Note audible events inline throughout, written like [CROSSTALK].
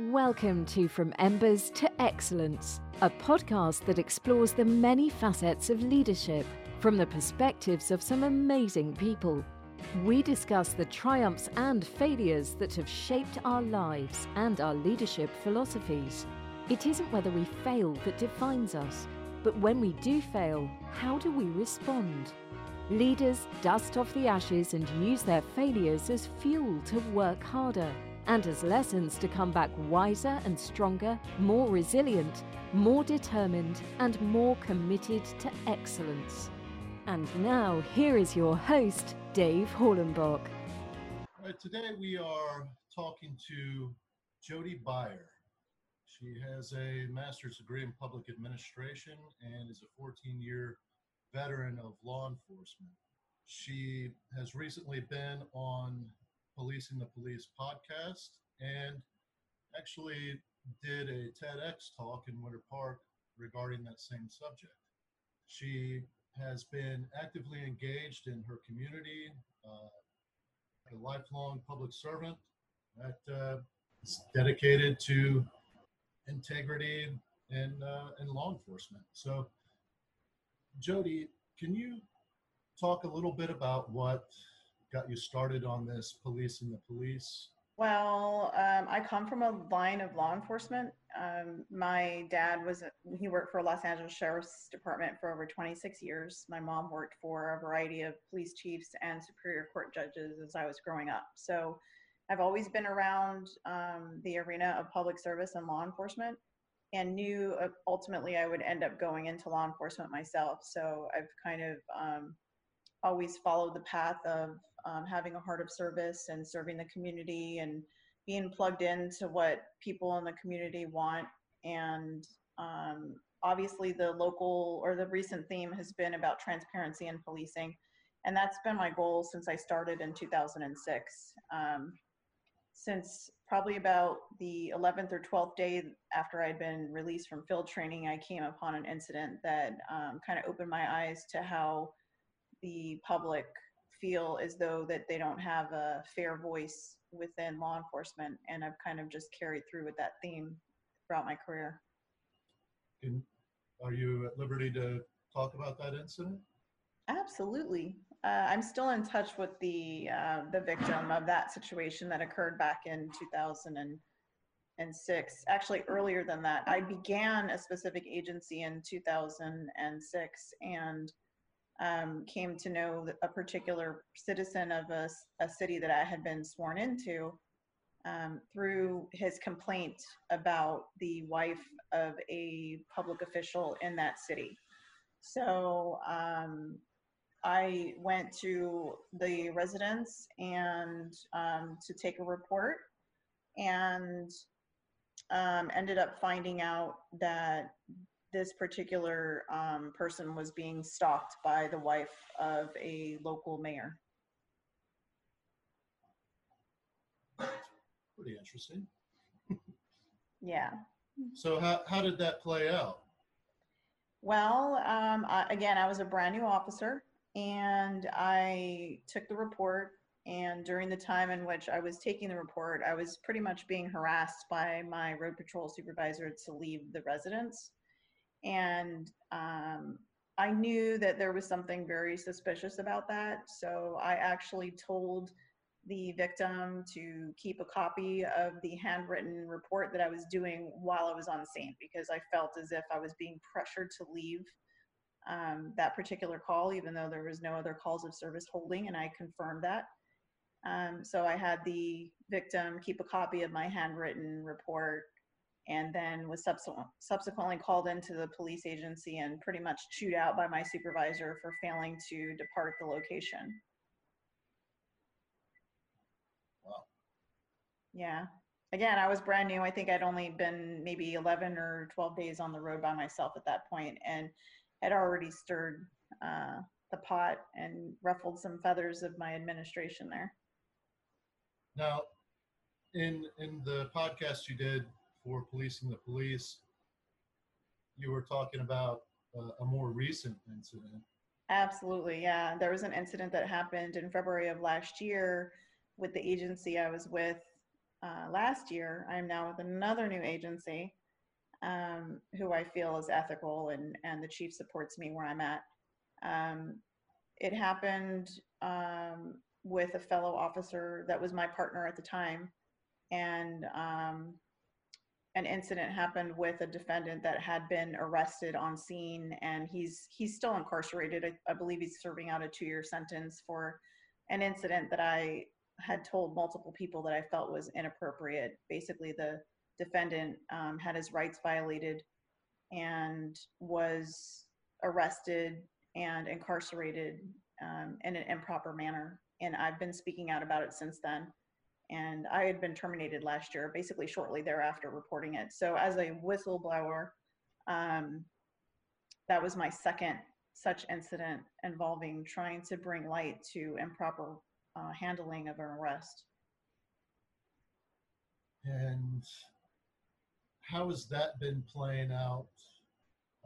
Welcome to From Embers to Excellence, a podcast that explores the many facets of leadership from the perspectives of some amazing people. We discuss the triumphs and failures that have shaped our lives and our leadership philosophies. It isn't whether we fail that defines us, but when we do fail, how do we respond? Leaders dust off the ashes and use their failures as fuel to work harder and as lessons to come back wiser and stronger, more resilient, more determined, and more committed to excellence. And now, here is your host, Dave Hollenbach. Right, today we are talking to Jody Beyer. She has a master's degree in public administration and is a 14 year veteran of law enforcement. She has recently been on Policing the Police podcast and actually did a TEDx talk in Winter Park regarding that same subject. She has been actively engaged in her community, uh, a lifelong public servant that uh, is dedicated to integrity and, uh, in law enforcement. So, Jody, can you talk a little bit about what got you started on this policing the police? Well, um, I come from a line of law enforcement. Um, my dad was, he worked for Los Angeles Sheriff's Department for over 26 years. My mom worked for a variety of police chiefs and Superior Court judges as I was growing up. So I've always been around um, the arena of public service and law enforcement and knew uh, ultimately I would end up going into law enforcement myself. So I've kind of um, always followed the path of um, having a heart of service and serving the community and being plugged into what people in the community want. And um, obviously, the local or the recent theme has been about transparency in policing. And that's been my goal since I started in 2006. Um, since probably about the 11th or 12th day after I'd been released from field training, I came upon an incident that um, kind of opened my eyes to how the public feel as though that they don't have a fair voice within law enforcement and i've kind of just carried through with that theme throughout my career. Can, are you at liberty to talk about that incident? Absolutely. Uh, i'm still in touch with the uh, the victim of that situation that occurred back in 2006 actually earlier than that i began a specific agency in 2006 and um, came to know a particular citizen of a, a, city that I had been sworn into um, through his complaint about the wife of a public official in that city. So um, I went to the residence and um, to take a report and um, ended up finding out that this particular um, person was being stalked by the wife of a local mayor. Pretty interesting. yeah. So how, how did that play out? Well, um, I, again, I was a brand new officer and I took the report. And during the time in which I was taking the report, I was pretty much being harassed by my road patrol supervisor to leave the residence and um, I knew that there was something very suspicious about that. So I actually told the victim to keep a copy of the handwritten report that I was doing while I was on scene because I felt as if I was being pressured to leave um, that particular call, even though there was no other calls of service holding, and I confirmed that. Um, so I had the victim keep a copy of my handwritten report and then was subsequently called into the police agency and pretty much chewed out by my supervisor for failing to depart the location. Wow. Yeah. Again, I was brand new. I think I'd only been maybe 11 or 12 days on the road by myself at that point and had already stirred uh, the pot and ruffled some feathers of my administration there. Now, in in the podcast you did for policing the police, you were talking about uh, a more recent incident. Absolutely, yeah. There was an incident that happened in February of last year with the agency I was with. uh, last year, I am now with another new agency um, who I feel is ethical and, and the chief supports me where I'm at. Um, it happened um, with a fellow officer that was my partner at the time. And um, an incident happened with a defendant that had been arrested on scene and he's he's still incarcerated. I, I believe he's serving out a two-year sentence for an incident that I had told multiple people that I felt was inappropriate. Basically, the defendant um, had his rights violated and was arrested and incarcerated um, in an improper manner. And I've been speaking out about it since then. And I had been terminated last year, basically shortly thereafter, reporting it. So, as a whistleblower, um, that was my second such incident involving trying to bring light to improper uh, handling of an arrest. And how has that been playing out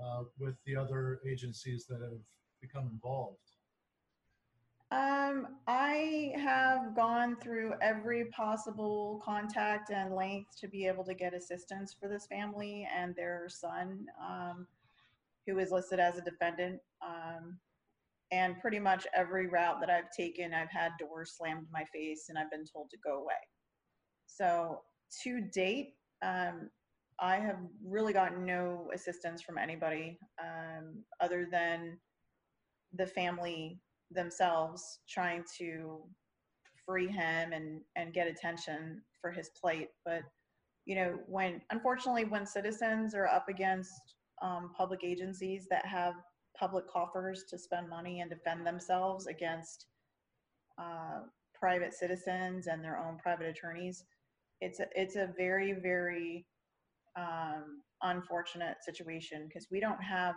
uh, with the other agencies that have become involved? Um, I have gone through every possible contact and length to be able to get assistance for this family and their son, um, who is listed as a defendant. Um, and pretty much every route that I've taken, I've had doors slammed in my face and I've been told to go away. So to date, um, I have really gotten no assistance from anybody um, other than the family themselves trying to free him and and get attention for his plight. But you know, when unfortunately when citizens are up against um, public agencies that have public coffers to spend money and defend themselves against uh, private citizens and their own private attorneys. It's a, it's a very, very um, unfortunate situation because we don't have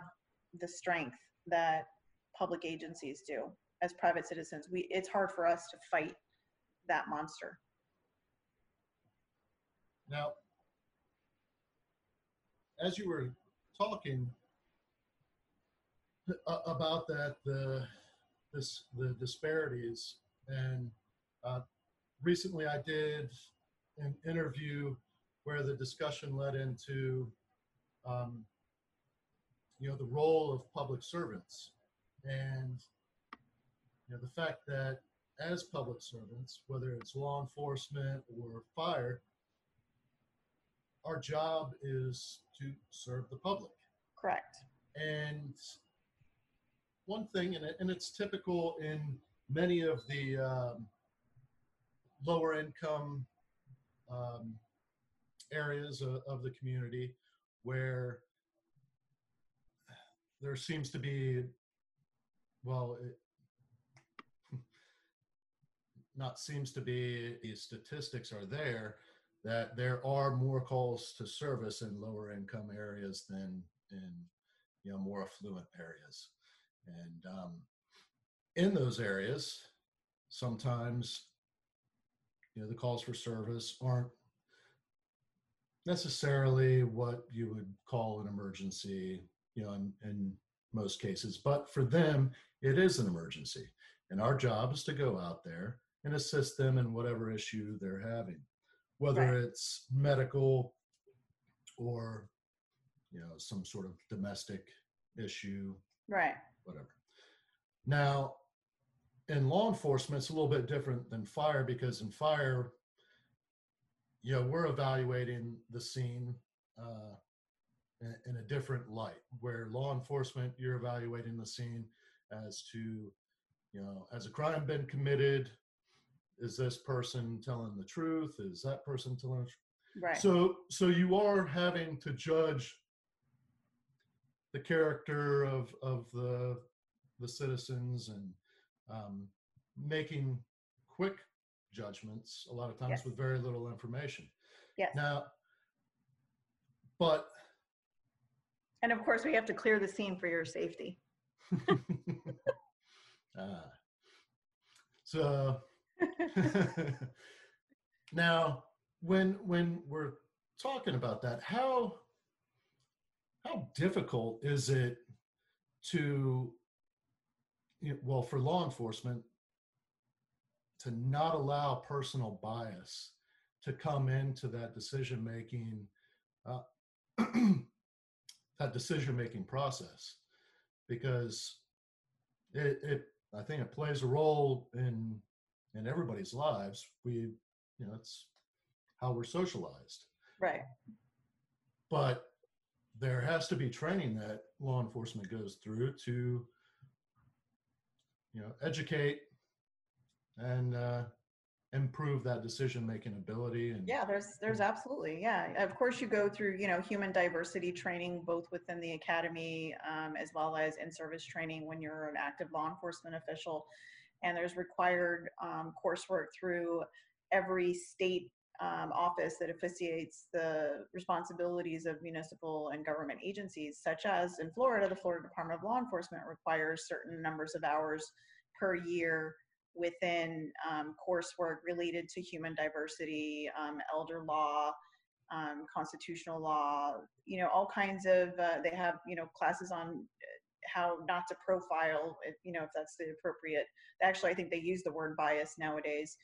the strength that public agencies do as private citizens. We, it's hard for us to fight that monster. Now, as you were talking, about that the this the disparities and uh, recently I did an interview where the discussion led into um, you know the role of public servants and you know the fact that as public servants whether it's law enforcement or fire our job is to serve the public. Correct. And one thing, and, it, and it's typical in many of the um, lower income um, areas of, of the community where there seems to be, well, it, [LAUGHS] not seems to be, these statistics are there that there are more calls to service in lower income areas than in you know more affluent areas. And um, in those areas, sometimes you know the calls for service aren't necessarily what you would call an emergency, you know, in, in most cases. But for them, it is an emergency. And our job is to go out there and assist them in whatever issue they're having, whether right. it's medical or, you know, some sort of domestic issue. Right whatever. Now, in law enforcement, it's a little bit different than fire because in fire, you know, we're evaluating the scene uh, in, a different light. Where law enforcement, you're evaluating the scene as to, you know, has a crime been committed? Is this person telling the truth? Is that person telling? Right. So, so you are having to judge the character of of the the citizens and um, making quick judgments a lot of times yes. with very little information. Yes. Now, but and of course we have to clear the scene for your safety. [LAUGHS] ah. So [LAUGHS] now when when we're talking about that, how how difficult is it to well for law enforcement to not allow personal bias to come into that decision making uh, [CLEARS THROAT] that decision making process because it, it I think it plays a role in in everybody's lives. We you know it's how we're socialized. Right. But there has to be training that law enforcement goes through to you know educate and uh, improve that decision making ability and yeah there's there's absolutely yeah. Of course you go through you know human diversity training both within the academy um, as well as in service training when you're an active law enforcement official. And there's required um, coursework through every state um, office that officiates the responsibilities of municipal and government agencies, such as in Florida, the Florida Department of Law Enforcement requires certain numbers of hours per year within um, coursework related to human diversity, um, elder law, um, constitutional law, you know, all kinds of, uh, they have, you know, classes on uh, how not to profile, if, you know, if that's the appropriate, actually, I think they use the word bias nowadays.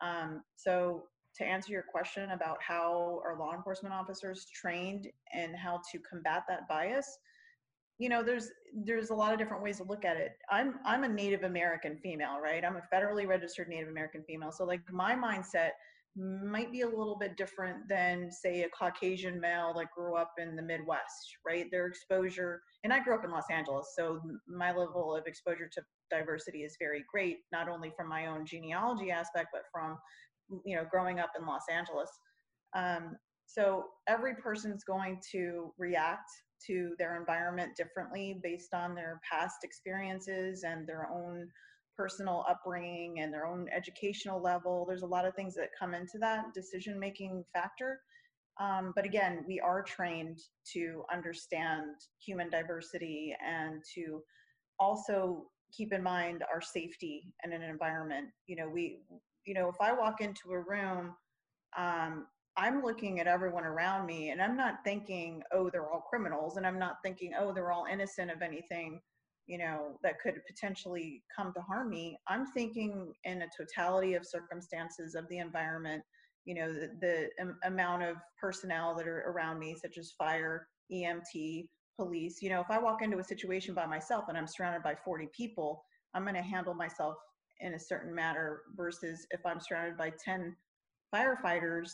Um, so to answer your question about how are law enforcement officers trained and how to combat that bias, you know, there's there's a lot of different ways to look at it. I'm I'm a Native American female, right? I'm a federally registered Native American female. So like my mindset might be a little bit different than say a Caucasian male that grew up in the Midwest, right? Their exposure, and I grew up in Los Angeles, so my level of exposure to diversity is very great, not only from my own genealogy aspect, but from you know growing up in los angeles um, so every person's going to react to their environment differently based on their past experiences and their own personal upbringing and their own educational level. There's a lot of things that come into that decision making factor. Um, but again we are trained to understand human diversity and to also keep in mind our safety in an environment. You know we you know, if I walk into a room, um, I'm looking at everyone around me and I'm not thinking, oh, they're all criminals. And I'm not thinking, oh, they're all innocent of anything, you know, that could potentially come to harm me. I'm thinking in a totality of circumstances of the environment, you know, the, the um, amount of personnel that are around me, such as fire, EMT, police. You know, if I walk into a situation by myself and I'm surrounded by 40 people, I'm going to handle myself in a certain manner versus if I'm surrounded by 10 firefighters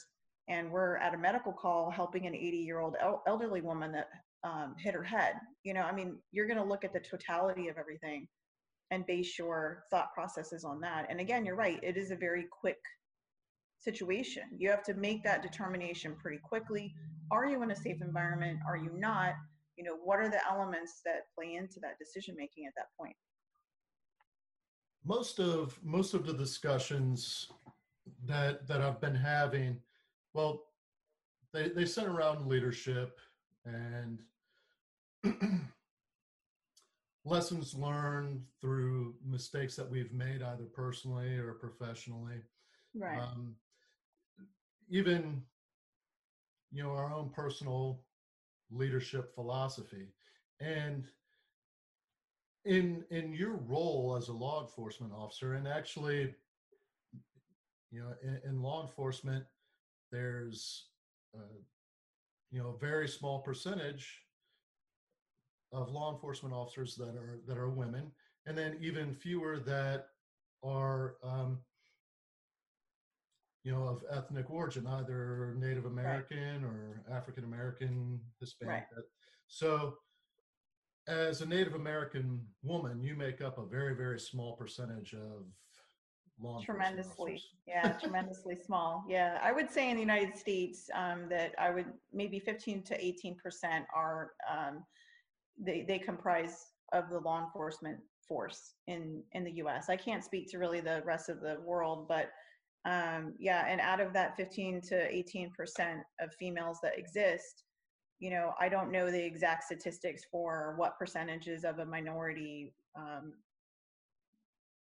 and we're at a medical call helping an 80 year old el- elderly woman that um, hit her head. You know, I mean, you're going to look at the totality of everything and base your thought processes on that. And again, you're right, it is a very quick situation. You have to make that determination pretty quickly. Are you in a safe environment? Are you not? You know, what are the elements that play into that decision making at that point? most of most of the discussions that that I've been having, well, they they center around leadership and [CLEARS THROAT] lessons learned through mistakes that we've made either personally or professionally. Right. Um, even you know our own personal leadership philosophy and in in your role as a law enforcement officer and actually you know in, in law enforcement there's uh, you know a very small percentage of law enforcement officers that are that are women and then even fewer that are um, you know of ethnic origin either native american right. or african american hispanic right. so as a Native American woman, you make up a very, very small percentage of law tremendously. yeah tremendously small. Yeah i would say in the united states um, that i would maybe 15 to 18 percent are um, they, they comprise of the law enforcement force in in the us i can't speak to really the rest of the world but um, yeah and out of that 15 to 18 percent of females that exist you know, I don't know the exact statistics for what percentages of a minority um,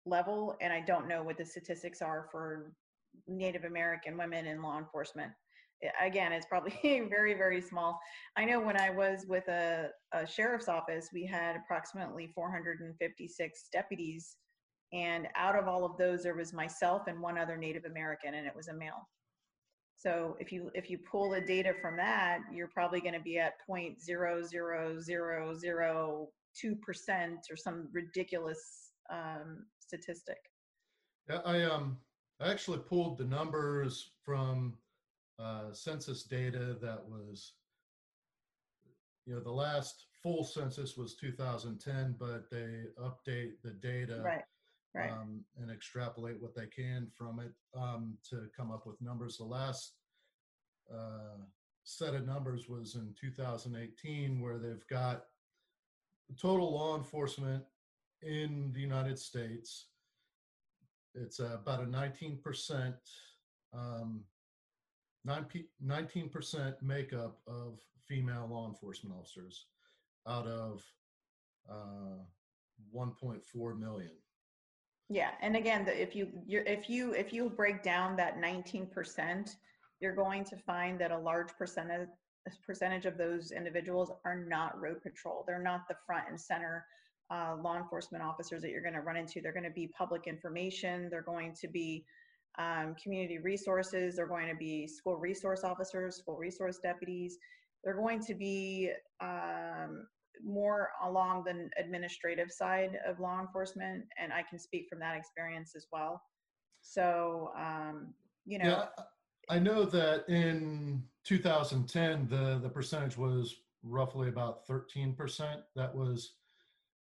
level, and I don't know what the statistics are for Native American women in law enforcement. Again, it's probably [LAUGHS] very, very small. I know when I was with a, a sheriff's office, we had approximately 456 deputies, and out of all of those, there was myself and one other Native American, and it was a male. So if you if you pull the data from that, you're probably going to be at 0.00002 percent or some ridiculous um, statistic. Yeah, I um I actually pulled the numbers from uh, census data that was, you know, the last full census was 2010, but they update the data Right. Right. um, and extrapolate what they can from it um, to come up with numbers. The last uh, set of numbers was in 2018, where they've got total law enforcement in the United States. It's about a 19%, um, 19% makeup of female law enforcement officers out of uh, 1.4 million. Yeah, and again, the, if you if you if you break down that 19%, you're going to find that a large percentage percentage of those individuals are not road patrol. They're not the front and center uh, law enforcement officers that you're going to run into. They're going to be public information. They're going to be um, community resources. They're going to be school resource officers, school resource deputies. They're going to be um, more along the administrative side of law enforcement, and I can speak from that experience as well. So, um, you know, Yeah, I know that in 2010, the, the percentage was roughly about 13%. That was,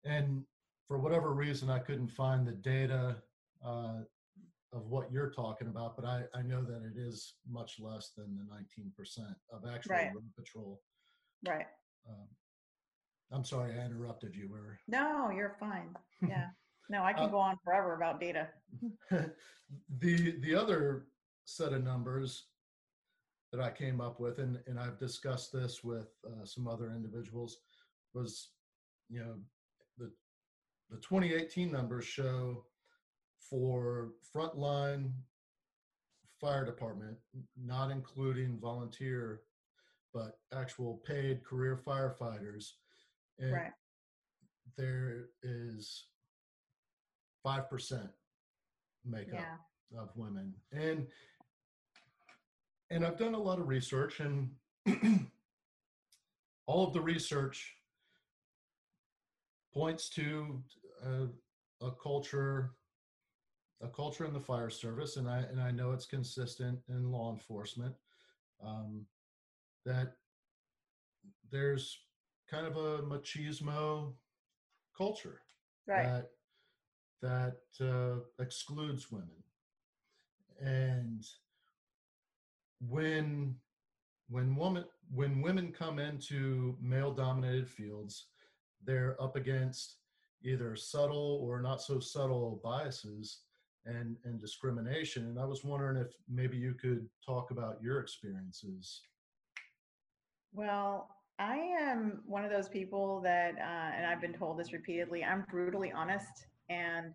and for whatever reason, I couldn't find the data uh, of what you're talking about, but I, I know that it is much less than the 19% of actual Right. road patrol. right. Um, I'm sorry, I interrupted you. We're No, you're fine. Yeah. [LAUGHS] No, I can Uh, go on forever about data. [LAUGHS] the the other set of numbers that I came up with, and and I've discussed this with uh, some other individuals, was you know the the 2018 numbers show for frontline fire department, not including volunteer, but actual paid career firefighters, and Right. there is five percent makeup Yeah. of women and and i've done a lot of research and [CLEARS THROAT] all of the research points to a, a culture a culture in the fire service and i and i know it's consistent in law enforcement um, that there's kind of a machismo culture Right. that that uh, excludes women and when when woman when women come into male dominated fields they're up against either subtle or not so subtle biases and and discrimination and i was wondering if maybe you could talk about your experiences Well, I am one of those people that, uh, and I've been told this repeatedly, I'm brutally honest. And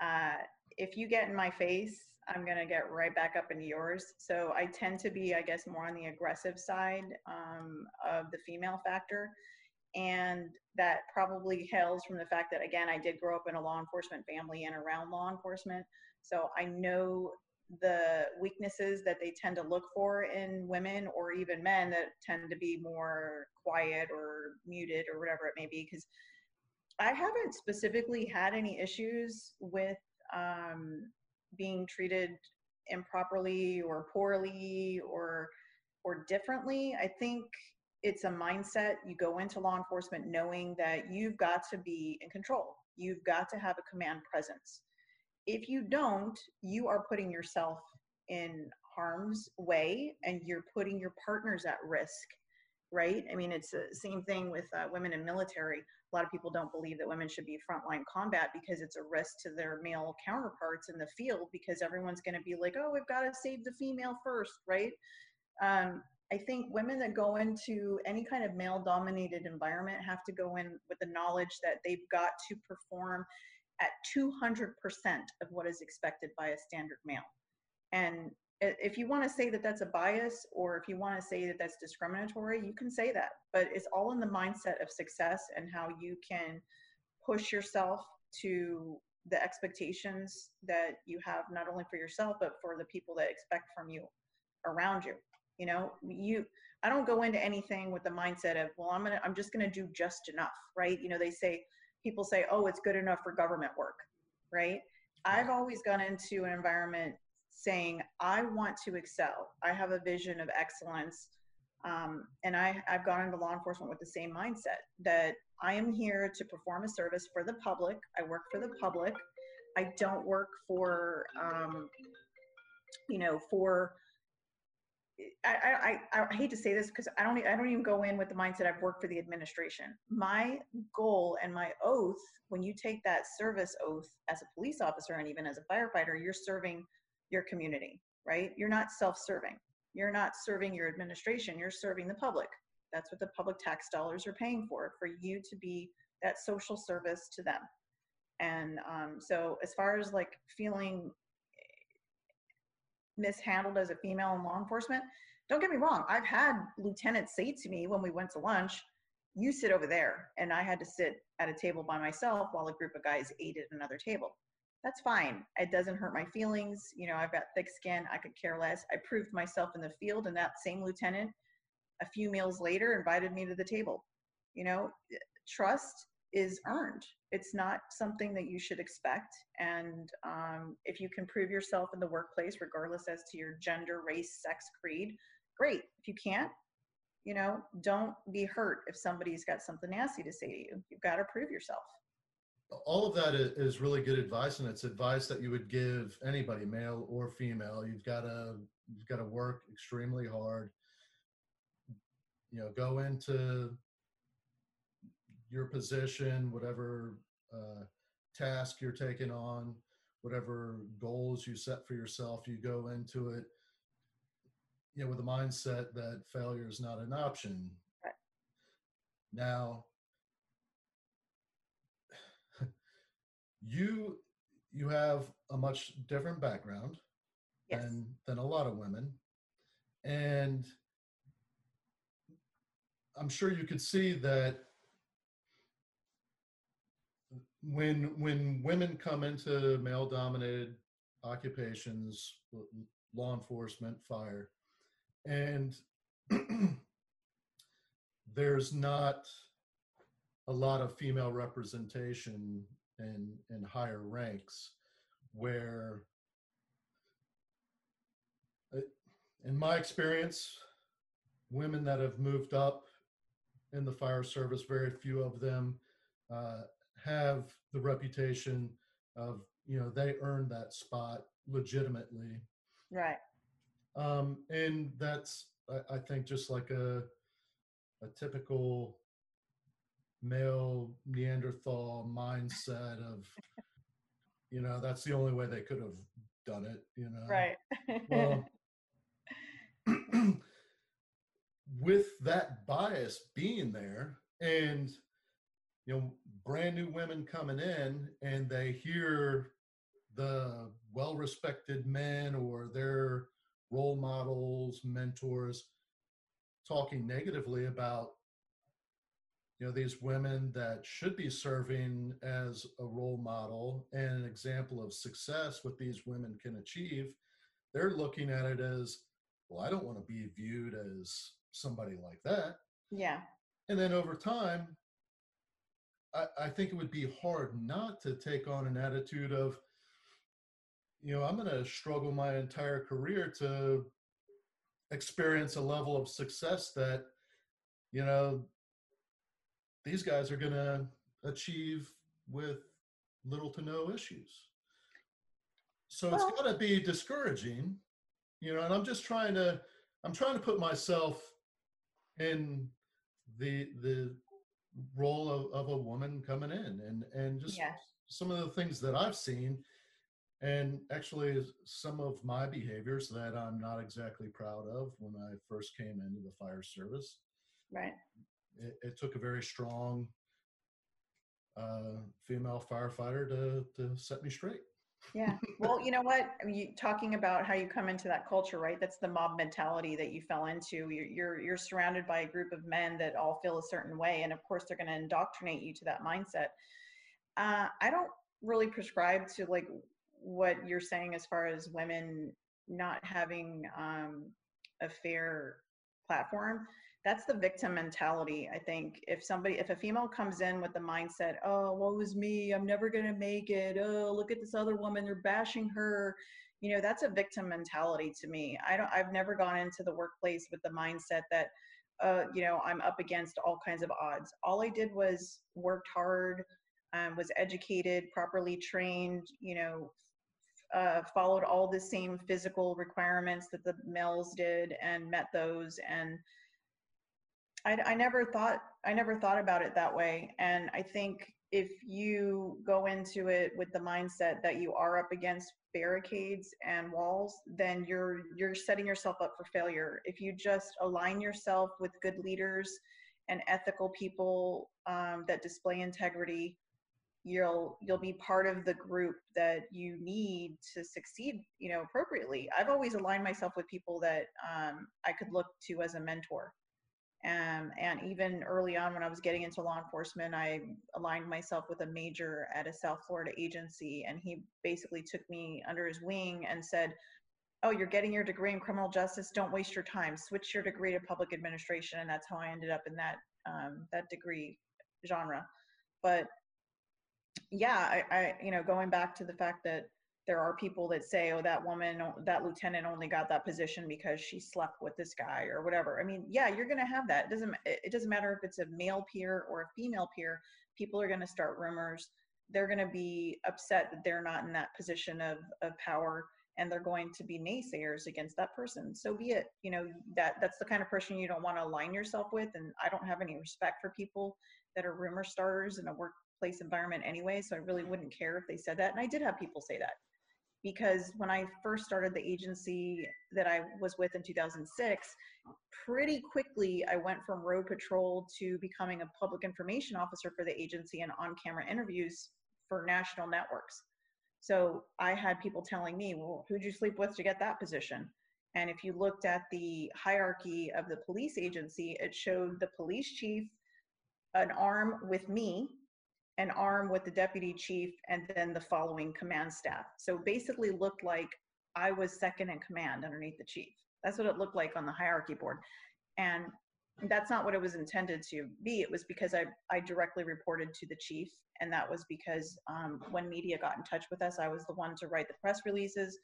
uh, if you get in my face, I'm going to get right back up into yours. So I tend to be, I guess, more on the aggressive side um, of the female factor. And that probably hails from the fact that, again, I did grow up in a law enforcement family and around law enforcement. So I know the weaknesses that they tend to look for in women or even men that tend to be more quiet or muted or whatever it may be because i haven't specifically had any issues with um, being treated improperly or poorly or or differently i think it's a mindset you go into law enforcement knowing that you've got to be in control you've got to have a command presence if you don't, you are putting yourself in harm's way and you're putting your partners at risk, right? I mean, it's the same thing with uh, women in military. A lot of people don't believe that women should be frontline combat because it's a risk to their male counterparts in the field because everyone's going to be like, oh, we've got to save the female first, right? Um, I think women that go into any kind of male dominated environment have to go in with the knowledge that they've got to perform at 200% of what is expected by a standard male. And if you want to say that that's a bias or if you want to say that that's discriminatory, you can say that. But it's all in the mindset of success and how you can push yourself to the expectations that you have not only for yourself but for the people that expect from you around you. You know, you I don't go into anything with the mindset of, well, I'm gonna I'm just gonna do just enough, right? You know, they say people say, oh, it's good enough for government work, right? I've always gone into an environment saying, I want to excel. I have a vision of excellence. Um, and I, I've gone into law enforcement with the same mindset that I am here to perform a service for the public. I work for the public. I don't work for, um, you know, for I, I, I hate to say this because I don't I don't even go in with the mindset I've worked for the administration. My goal and my oath, when you take that service oath as a police officer and even as a firefighter, you're serving your community, right? You're not self-serving. You're not serving your administration. You're serving the public. That's what the public tax dollars are paying for, for you to be that social service to them. And um, so, as far as like feeling mishandled as a female in law enforcement. Don't get me wrong, I've had lieutenants say to me when we went to lunch, you sit over there. And I had to sit at a table by myself while a group of guys ate at another table. That's fine. It doesn't hurt my feelings. You know, I've got thick skin. I could care less. I proved myself in the field, and that same lieutenant, a few meals later, invited me to the table. You know, trust is earned. It's not something that you should expect. And um, if you can prove yourself in the workplace, regardless as to your gender, race, sex, creed, great. If you can't, you know, don't be hurt if somebody's got something nasty to say to you. You've got to prove yourself. All of that is really good advice, and it's advice that you would give anybody, male or female. You've got to you've got to work extremely hard. You know, go into your position, whatever uh, task you're taking on, whatever goals you set for yourself, you go into it, you know, with a mindset that failure is not an option. Right. Now, you you have a much different background yes. than than a lot of women, and I'm sure you could see that when when women come into male dominated occupations law enforcement fire and [CLEARS THROAT] there's not a lot of female representation in in higher ranks where uh, in my experience women that have moved up in the fire service very few of them uh, have the reputation of you know they earned that spot legitimately. Right. Um and that's I, I think just like a a typical male neanderthal mindset of you know that's the only way they could have done it you know? Right. Well [LAUGHS] [CLEARS THROAT] with that bias being there and you know brand new women coming in and they hear the well respected men or their role models mentors talking negatively about you know these women that should be serving as a role model and an example of success what these women can achieve they're looking at it as well i don't want to be viewed as somebody like that. Yeah. And then over time I, I think it would be hard not to take on an attitude of, you know, I'm going to struggle my entire career to experience a level of success that, you know, these guys are going to achieve with little to no issues. So it's got to be discouraging, you know, and I'm just trying to, I'm trying to put myself in the the role of, of a woman coming in and and just yeah. some of the things that i've seen and actually some of my behaviors that i'm not exactly proud of when i first came into the fire service. Right. It, it took a very strong uh, female firefighter to to set me straight yeah. Well, you know what? I mean, you, talking about how you come into that culture, right? That's the mob mentality that you fell into. You're, you're, you're surrounded by a group of men that all feel a certain way. And of course, they're going to indoctrinate you to that mindset. Uh, I don't really prescribe to like what you're saying as far as women not having um, a fair platform that's the victim mentality i think. If somebody if a female comes in with the mindset oh woe is me i'm never going to make it oh look at this other woman they're bashing her you know that's a victim mentality to me. I don't i've never gone into the workplace with the mindset that uh, you know i'm up against all kinds of odds. All i did was worked hard um, was educated properly trained you know uh, followed all the same physical requirements that the males did and met those and I, I never thought I never thought about it that way. And I think if you go into it with the mindset that you are up against barricades and walls, then you're you're setting yourself up for failure. If you just align yourself with good leaders and ethical people um, that display integrity, you'll you'll be part of the group that you need to succeed you know appropriately i've always aligned myself with people that um, i could look to as a mentor um, and even early on, when I was getting into law enforcement, I aligned myself with a major at a South Florida agency, and he basically took me under his wing and said, "Oh, you're getting your degree in criminal justice. Don't waste your time. Switch your degree to public administration." And that's how I ended up in that um, that degree genre. But yeah, I, I, you know, going back to the fact that there are people that say, oh, that woman, that lieutenant only got that position because she slept with this guy or whatever. I mean, yeah, you're going to have that. It doesn't, it doesn't matter if it's a male peer or a female peer. People are going to start rumors. They're going to be upset that they're not in that position of, of power and they're going to be naysayers against that person. So be it, you know, that that's the kind of person you don't want to align yourself with. And I don't have any respect for people that are rumor starters in a workplace environment anyway. So I really wouldn't care if they said that. And I did have people say that because when I first started the agency that I was with in 2006, pretty quickly I went from road patrol to becoming a public information officer for the agency and on camera interviews for national networks. So I had people telling me, well, who'd you sleep with to get that position? And if you looked at the hierarchy of the police agency, it showed the police chief an arm with me an arm with the deputy chief and then the following command staff. So basically looked like I was second in command underneath the chief. That's what it looked like on the hierarchy board. And that's not what it was intended to be. It was because I, I directly reported to the chief. And that was because um, when media got in touch with us, I was the one to write the press releases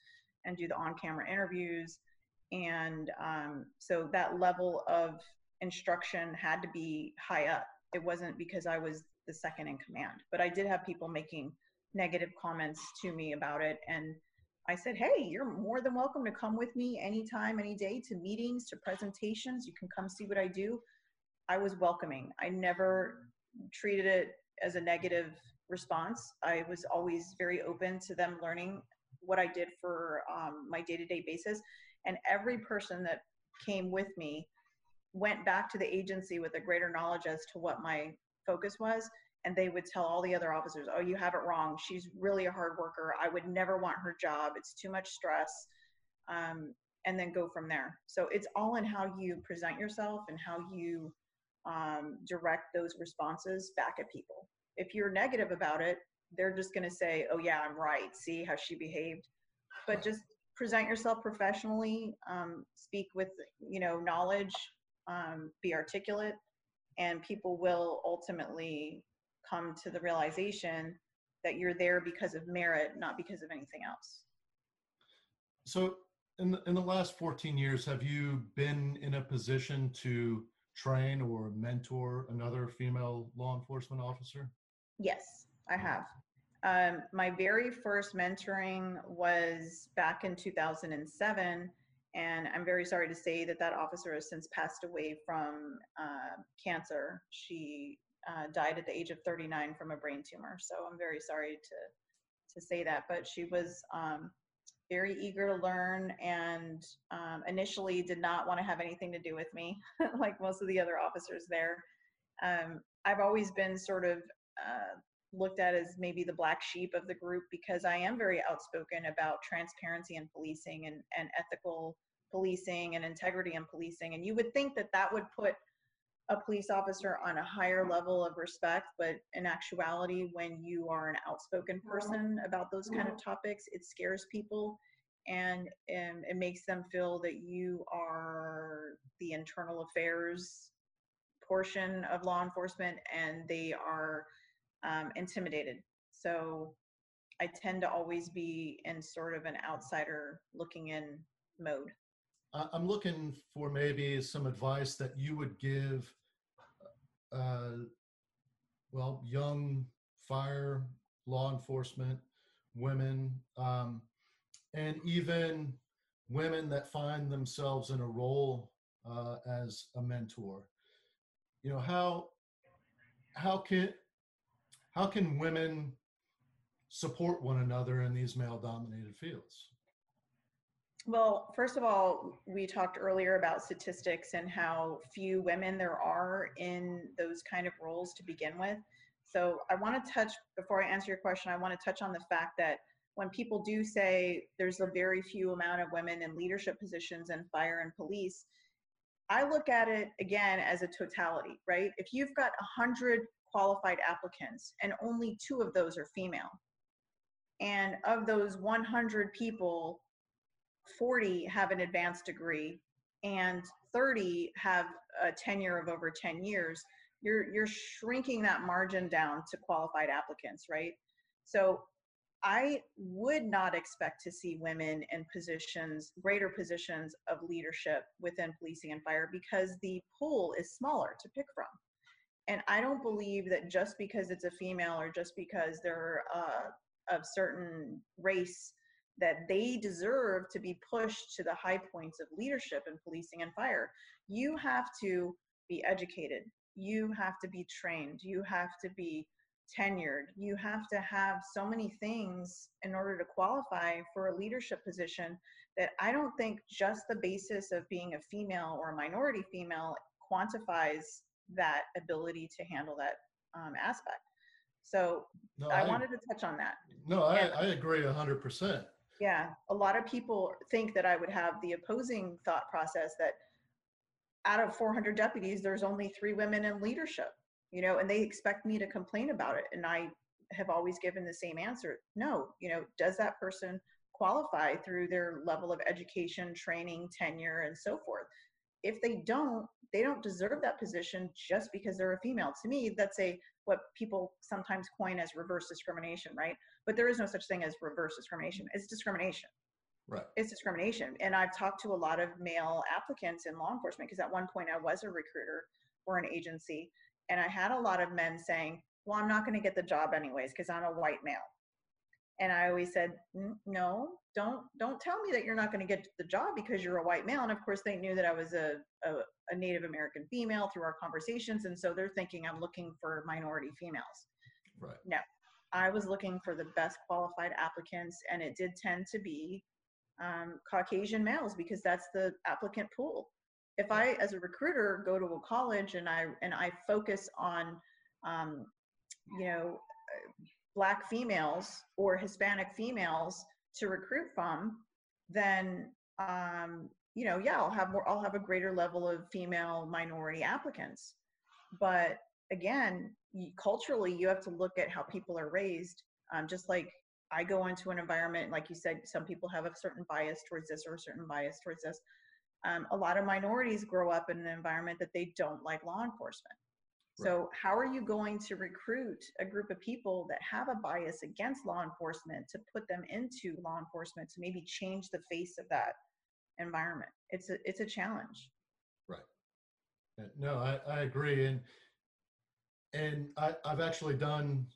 and do the on camera interviews. And um, so that level of instruction had to be high up. It wasn't because I was the second in command. But I did have people making negative comments to me about it. And I said, hey, you're more than welcome to come with me anytime, any day to meetings, to presentations. You can come see what I do. I was welcoming. I never treated it as a negative response. I was always very open to them learning what I did for um, my day to day basis. And every person that came with me went back to the agency with a greater knowledge as to what my focus was and they would tell all the other officers oh you have it wrong. She's really a hard worker. I would never want her job. It's too much stress. Um, and then go from there. So it's all in how you present yourself and how you um, direct those responses back at people. If you're negative about it they're just going to say oh yeah i'm right. See how she behaved. But just present yourself professionally um, speak with you know knowledge um, be articulate and people will ultimately come to the realization that you're there because of merit, not because of anything else. So, in the, in the last 14 years, have you been in a position to train or mentor another female law enforcement officer? Yes, I have. Um, my very first mentoring was back in 2007 and I'm very sorry to say that that officer has since passed away from uh, cancer. She uh, died at the age of 39 from a brain tumor. So I'm very sorry to to say that, but she was um, very eager to learn and um, initially did not want to have anything to do with me, [LAUGHS] like most of the other officers there. Um, I've always been sort of uh, looked at as maybe the black sheep of the group because I am very outspoken about transparency in policing and, and ethical policing and integrity in policing. And you would think that that would put a police officer on a higher level of respect, but in actuality, when you are an outspoken person about those kind of topics, it scares people. and, and it makes them feel that you are the internal affairs portion of law enforcement and they are um, intimidated. So I tend to always be in sort of an outsider looking in mode. I'm looking for maybe some advice that you would give, uh, well, young fire law enforcement women, um, and even women that find themselves in a role uh, as a mentor. You know how how can how can women support one another in these male dominated fields? Well, first of all, we talked earlier about statistics and how few women there are in those kind of roles to begin with. So I want to touch, before I answer your question, I want to touch on the fact that when people do say there's a very few amount of women in leadership positions in fire and police, I look at it again as a totality, right? If you've got 100 qualified applicants and only two of those are female, and of those 100 people, 40 have an advanced degree and 30 have a tenure of over 10 years, you're, you're shrinking that margin down to qualified applicants, right? So I would not expect to see women in positions, greater positions of leadership within policing and fire because the pool is smaller to pick from. And I don't believe that just because it's a female or just because they're uh, of certain race that they deserve to be pushed to the high points of leadership in policing and fire. You have to be educated. You have to be trained. You have to be tenured. You have to have so many things in order to qualify for a leadership position that I don't think just the basis of being a female or a minority female quantifies that ability to handle that um, aspect. So no, I, I, wanted to touch on that. No, I, I agree 100%. Yeah, a lot of people think that I would have the opposing thought process that out of 400 deputies, there's only three women in leadership, you know, and they expect me to complain about it. And I have always given the same answer. No, you know, does that person qualify through their level of education, training, tenure, and so forth? If they don't, they don't deserve that position just because they're a female. To me, that's a what people sometimes coin as reverse discrimination, right? But there is no such thing as reverse discrimination. It's discrimination. Right. It's discrimination. And I've talked to a lot of male applicants in law enforcement because at one point I was a recruiter for an agency and I had a lot of men saying, "Well, I'm not going to get the job anyways because I'm a white male." And I always said, "No, don't don't tell me that you're not going to get the job because you're a white male." And of course, they knew that I was a, a, a Native American female through our conversations, and so they're thinking I'm looking for minority females. Right. No, I was looking for the best qualified applicants, and it did tend to be um, Caucasian males because that's the applicant pool. If I, as a recruiter, go to a college and I and I focus on, um, you know, black females or Hispanic females to recruit from, then um, you know, yeah, I'll have more. I'll have a greater level of female minority applicants. But again, culturally, you have to look at how people are raised. Um, just like I go into an environment, like you said, some people have a certain bias towards this or a certain bias towards this. Um, a lot of minorities grow up in an environment that they don't like law enforcement. So, how are you going to recruit a group of people that have a bias against law enforcement to put them into law enforcement to maybe change the face of that environment? It's a it's a challenge. Right. Uh, no, I, I agree, and and I, I've actually done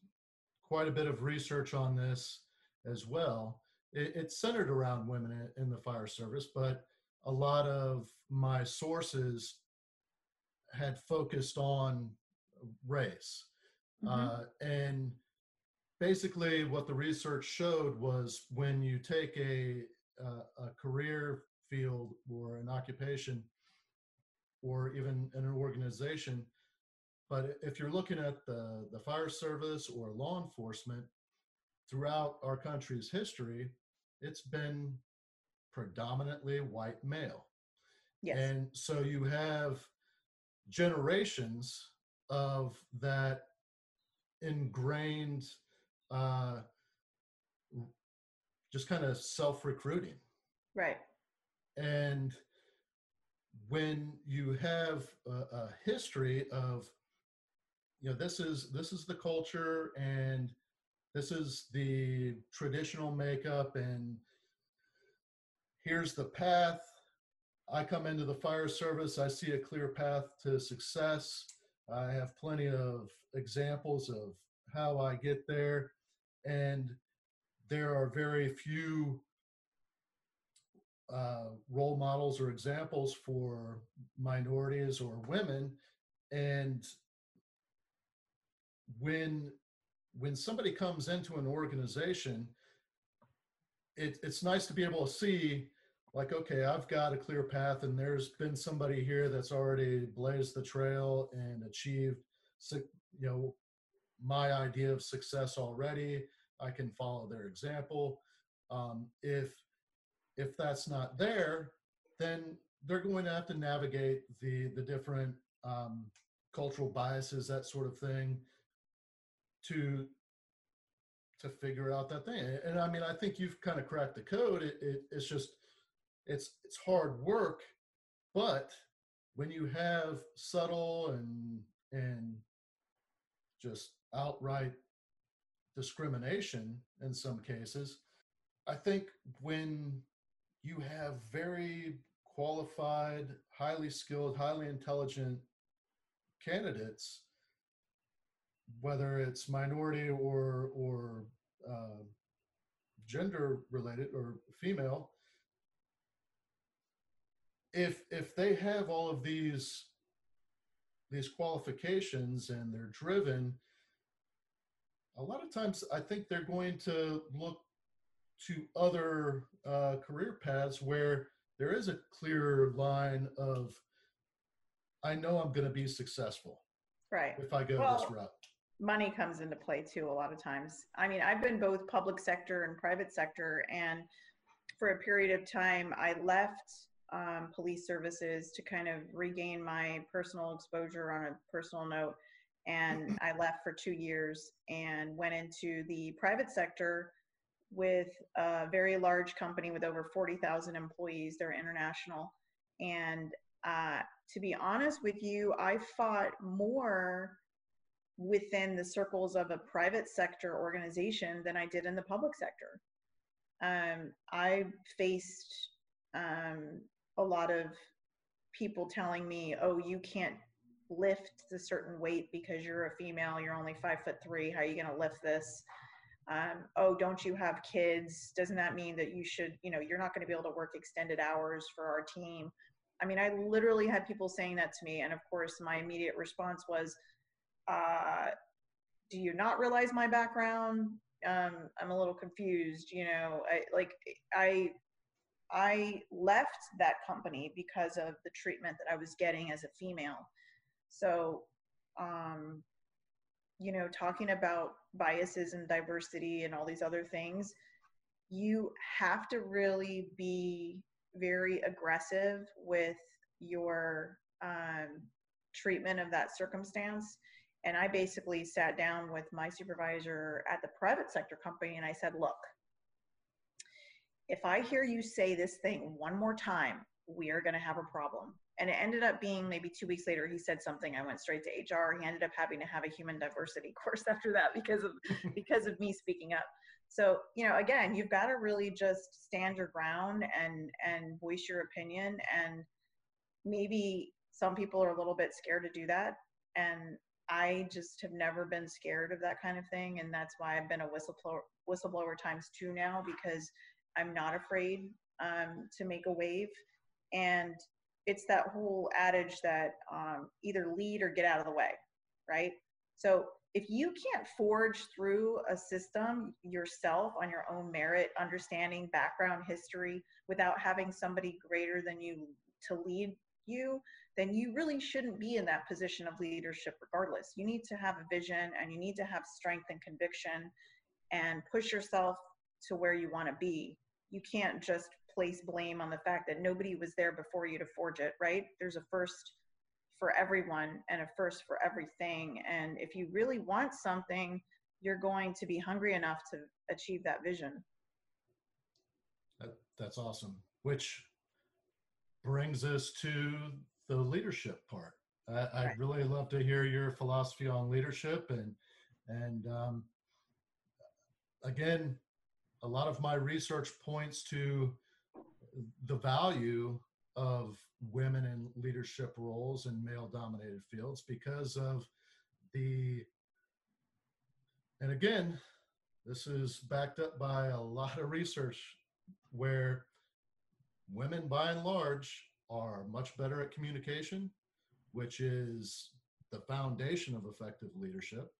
quite a bit of research on this as well. It, it's centered around women in the fire service, but a lot of my sources had focused on race. Mm-hmm. Uh, and basically, what the research showed was when you take a, a, a career field or an occupation or even an organization, but if you're looking at the, the fire service or law enforcement, throughout our country's history, it's been predominantly white male. Yes. And so you have generations of that ingrained uh, just kind of self recruiting. Right. And when you have a, a history of you know this is this is the culture and this is the traditional makeup and here's the path i come into the fire service i see a clear path to success i have plenty of examples of how i get there and there are very few uh, role models or examples for minorities or women and when when somebody comes into an organization it, it's nice to be able to see like okay i've got a clear path and there's been somebody here that's already blazed the trail and achieved you know my idea of success already i can follow their example um, if if that's not there then they're going to have to navigate the the different um, cultural biases that sort of thing to to figure out that thing. And I mean, I think you've kind of cracked the code. It, it, it's just it's it's hard work, but when you have subtle and and just outright discrimination in some cases, I think when you have very qualified, highly skilled, highly intelligent candidates whether it's minority or or uh, gender related or female if if they have all of these these qualifications and they're driven a lot of times i think they're going to look to other uh, career paths where there is a clear line of i know i'm going to be successful right if i go well, this route money comes into play too a lot of times. I mean, I've been both public sector and private sector, and for a period of time, I left um, police services to kind of regain my personal exposure on a personal note. And I left for two years and went into the private sector with a very large company with over 40,000 employees. They're international. And uh, to be honest with you, I fought more within the circles of a private sector organization than I did in the public sector. Um, I faced um, a lot of people telling me, "Oh, you can't lift the certain weight because you're a female. You're only five foot three. How are you going to lift this?" Um, oh, don't you have kids? Doesn't that mean that you should, you know, you're not going to be able to work extended hours for our team? I mean, I literally had people saying that to me. And of course, my immediate response was, uh, do you not realize my background? Um, I'm a little confused. You know, I like I I left that company because of the treatment that I was getting as a female. So, um, you know, talking about biases and diversity and all these other things, you have to really be very aggressive with your um, treatment of that circumstance and I basically sat down with my supervisor at the private sector company and I said, look, if I hear you say this thing one more time, we are going to have a problem. And it ended up being maybe two weeks later, he said something. I went straight to HR. He ended up having to have a human diversity [LAUGHS] course after that because of [LAUGHS] because of me speaking up. So, you know, again, you've got to really just stand your ground and and voice your opinion. And maybe some people are a little bit scared to do that. And I just have never been scared of that kind of thing, and that's why I've been a whistleblower whistleblower times two now because I'm not afraid um, to make a wave, and it's that whole adage that um, either lead or get out of the way, right? So if you can't forge through a system yourself on your own merit, understanding background history without having somebody greater than you to lead you, then you really shouldn't be in that position of leadership regardless. You need to have a vision and you need to have strength and conviction and push yourself to where you want to be. You can't just place blame on the fact that nobody was there before you to forge it, right? There's a first for everyone and a first for everything. And if you really want something, you're going to be hungry enough to achieve that vision. That, that's awesome. which brings us to the leadership part. I, would really love to hear your philosophy on leadership and and um, again, a lot of my research points to the value of women in leadership roles in male dominated fields because of the and again this is backed up by a lot of research where women by and large are much better at communication which is the foundation of effective leadership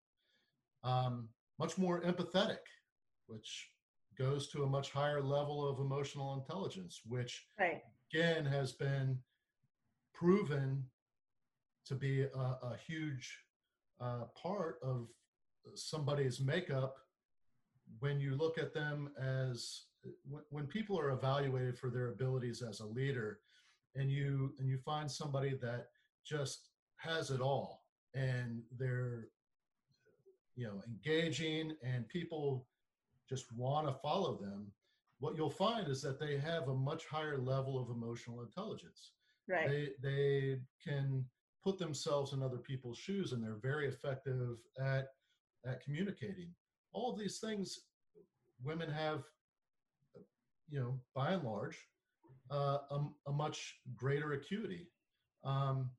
um, much more empathetic which goes to a much higher level of emotional intelligence which right. again has been proven to be a, a huge uh, part of somebody's makeup when you look at them as when, when people are evaluated for their abilities as a leader and you and you find somebody that just has it all and they're you know engaging and people just want to follow them what you'll find is that they have a much higher level of emotional intelligence. Right. They they can put themselves in other people's shoes and they're very effective at at communicating. All of these things women have you know by and large uh, a, a, much greater acuity. Um,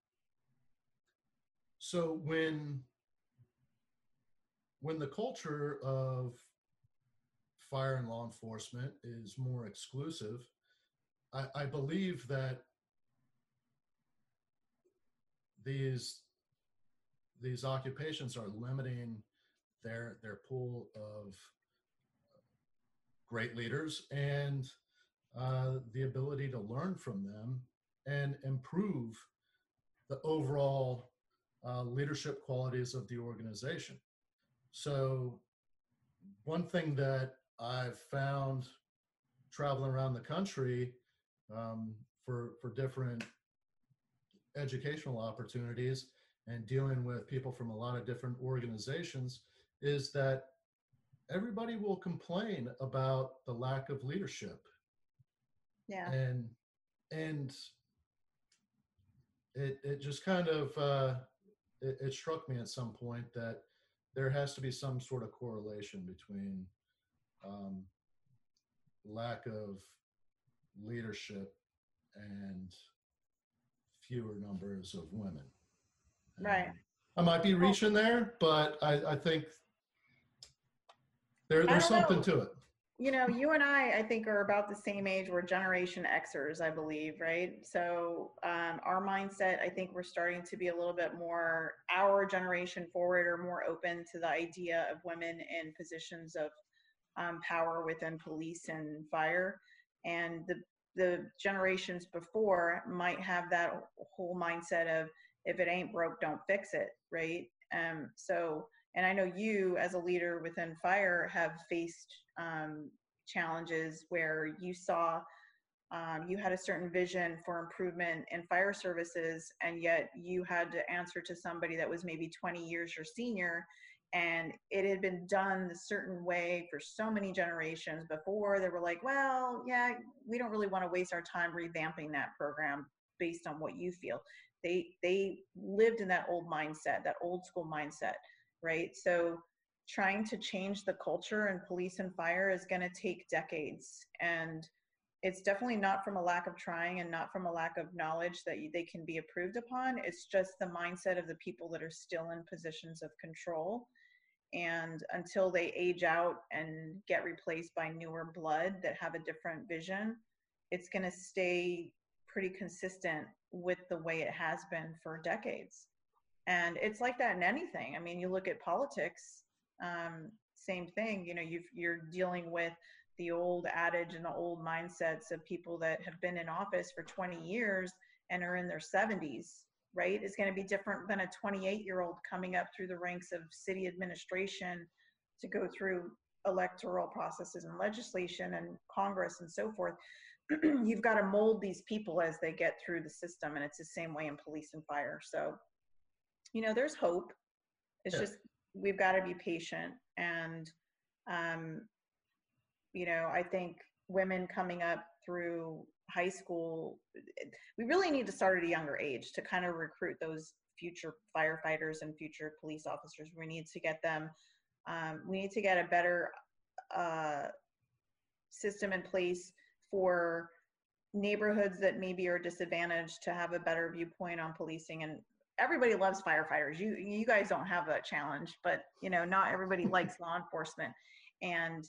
so when when the culture of fire and law enforcement is more exclusive I, I believe that these these occupations are limiting their their pool of great leaders and uh, the ability to learn from them and improve the overall uh, leadership qualities of the organization. So, one thing that I've found traveling around the country um, for for different educational opportunities and dealing with people from a lot of different organizations is that everybody will complain about the lack of leadership. Yeah. And and it it just kind of uh it, it struck me at some point that there has to be some sort of correlation between um, lack of leadership and fewer numbers of women. Right. I might be reaching there, but I, I think there, there's something know. to it. You know, you and I, I think, are about the same age. We're Generation Xers, I believe, right? So um, our mindset, I think, we're starting to be a little bit more our generation forward, or more open to the idea of women in positions of um, power within police and fire. And the the generations before might have that whole mindset of if it ain't broke, don't fix it, right? Um, so, and I know you as a leader within fire have faced um, challenges where you saw um, you had a certain vision for improvement in fire services, and yet you had to answer to somebody that was maybe 20 years your senior and it had been done a certain way for so many generations before. They were like well yeah we don't really want to waste our time revamping that program based on what you feel. They they lived in that old mindset that old school mindset right? So trying to change the culture in police and fire is going to take decades and it's definitely not from a lack of trying and not from a lack of knowledge that they can be approved upon. It's just the mindset of the people that are still in positions of control and until they age out and get replaced by newer blood that have a different vision it's going to stay pretty consistent with the way it has been for decades. And it's like that in anything. I mean you look at politics um, same thing you know you you're dealing with the old adage and the old mindsets of people that have been in office for 20 years and are in their 70s right, is going to be different than a 28 year old coming up through the ranks of city administration to go through electoral processes and legislation and Congress and so forth. [CLEARS THROAT] You've got to mold these people as they get through the system, and it's the same way in police and fire. So, you know, there's hope. It's yeah. just we've got to be patient, and um, you know, I think women coming up through high school we really need to start at a younger age to kind of recruit those future firefighters and future police officers. We need to get them um, we need to get a better uh, system in place for neighborhoods that maybe are disadvantaged to have a better viewpoint on policing. And everybody loves firefighters. You you guys don't have that challenge but you know not everybody [LAUGHS] likes law enforcement. And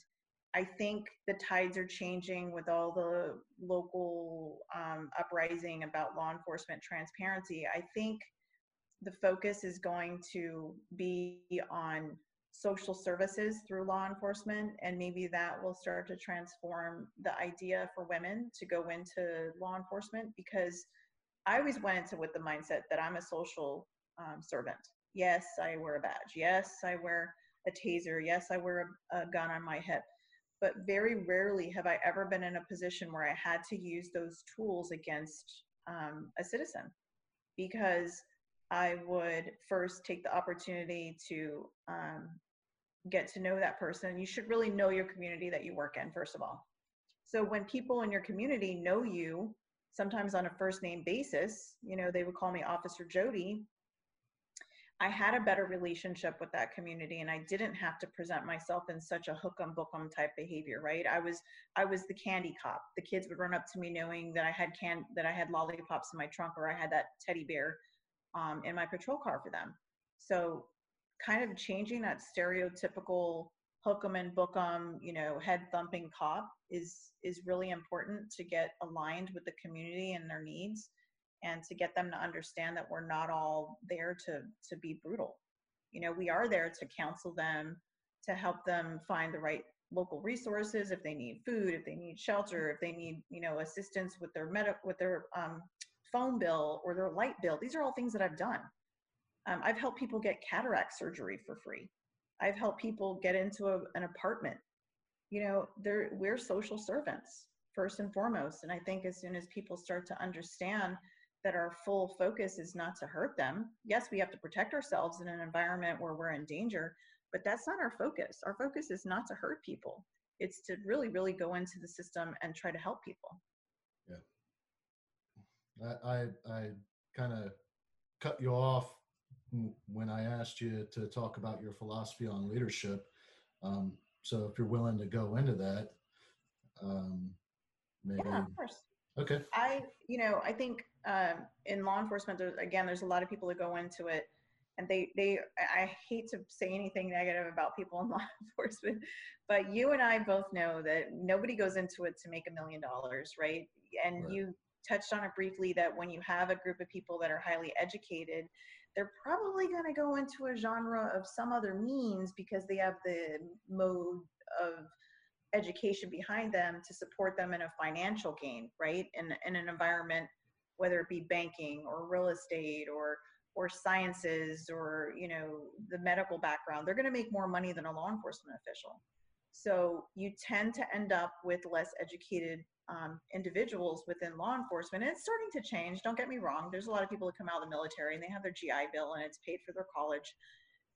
I think the tides are changing with all the local um, uprising about law enforcement transparency. I think the focus is going to be on social services through law enforcement, and maybe that will start to transform the idea for women to go into law enforcement because I always went into with the mindset that I'm a social um, servant. Yes, I wear a badge. Yes, I wear a taser. Yes, I wear a, a gun on my hip but very rarely have I ever been in a position where I had to use those tools against um, a citizen because I would first take the opportunity to um, get to know that person. You should really know your community that you work in, first of all. So when people in your community know you, sometimes on a first name basis, you know, they would call me Officer Jody. I had a better relationship with that community and I didn't have to present myself in such a hook 'em book 'em type behavior, right? I was I was the candy cop. The kids would run up to me knowing that I had can that I had lollipops in my trunk or I had that teddy bear um, in my patrol car for them. So kind of changing that stereotypical hook 'em and book 'em, you know, head thumping cop is is really important to get aligned with the community and their needs and to get them to understand that we're not all there to to be brutal. You know we are there to counsel them to help them find the right local resources if they need food if they need shelter if they need you know assistance with their medic with their um, phone bill or their light bill. These are all things that i've done. Um, i've helped people get cataract surgery for free. I've helped people get into a, an apartment. You know we're social servants first and foremost. And i think as soon as people start to understand that our full focus is not to hurt them. Yes, we have to protect ourselves in an environment where we're in danger, but that's not our focus. Our focus is not to hurt people. It's to really, really go into the system and try to help people. Yeah. I I, I kind of cut you off when I asked you to talk about your philosophy on leadership. Um, so if you're willing to go into that, um, maybe. Yeah, of course. Okay. I, you know, I think um, in law enforcement, there's, again, there's a lot of people that go into it, and they, they, I hate to say anything negative about people in [LAUGHS] law enforcement, but you and I both know that nobody goes into it to make a million dollars, right? And right. you touched on it briefly that when you have a group of people that are highly educated, they're probably going to go into a genre of some other means because they have the mode of education behind them to support them in a financial gain, right? In, in an environment, whether it be banking or real estate or or sciences or you know the medical background, they're going to make more money than a law enforcement official. So you tend to end up with less educated um, individuals within law enforcement. And it's starting to change. Don't get me wrong. There's a lot of people that come out of the military and they have their GI Bill and it's paid for their college.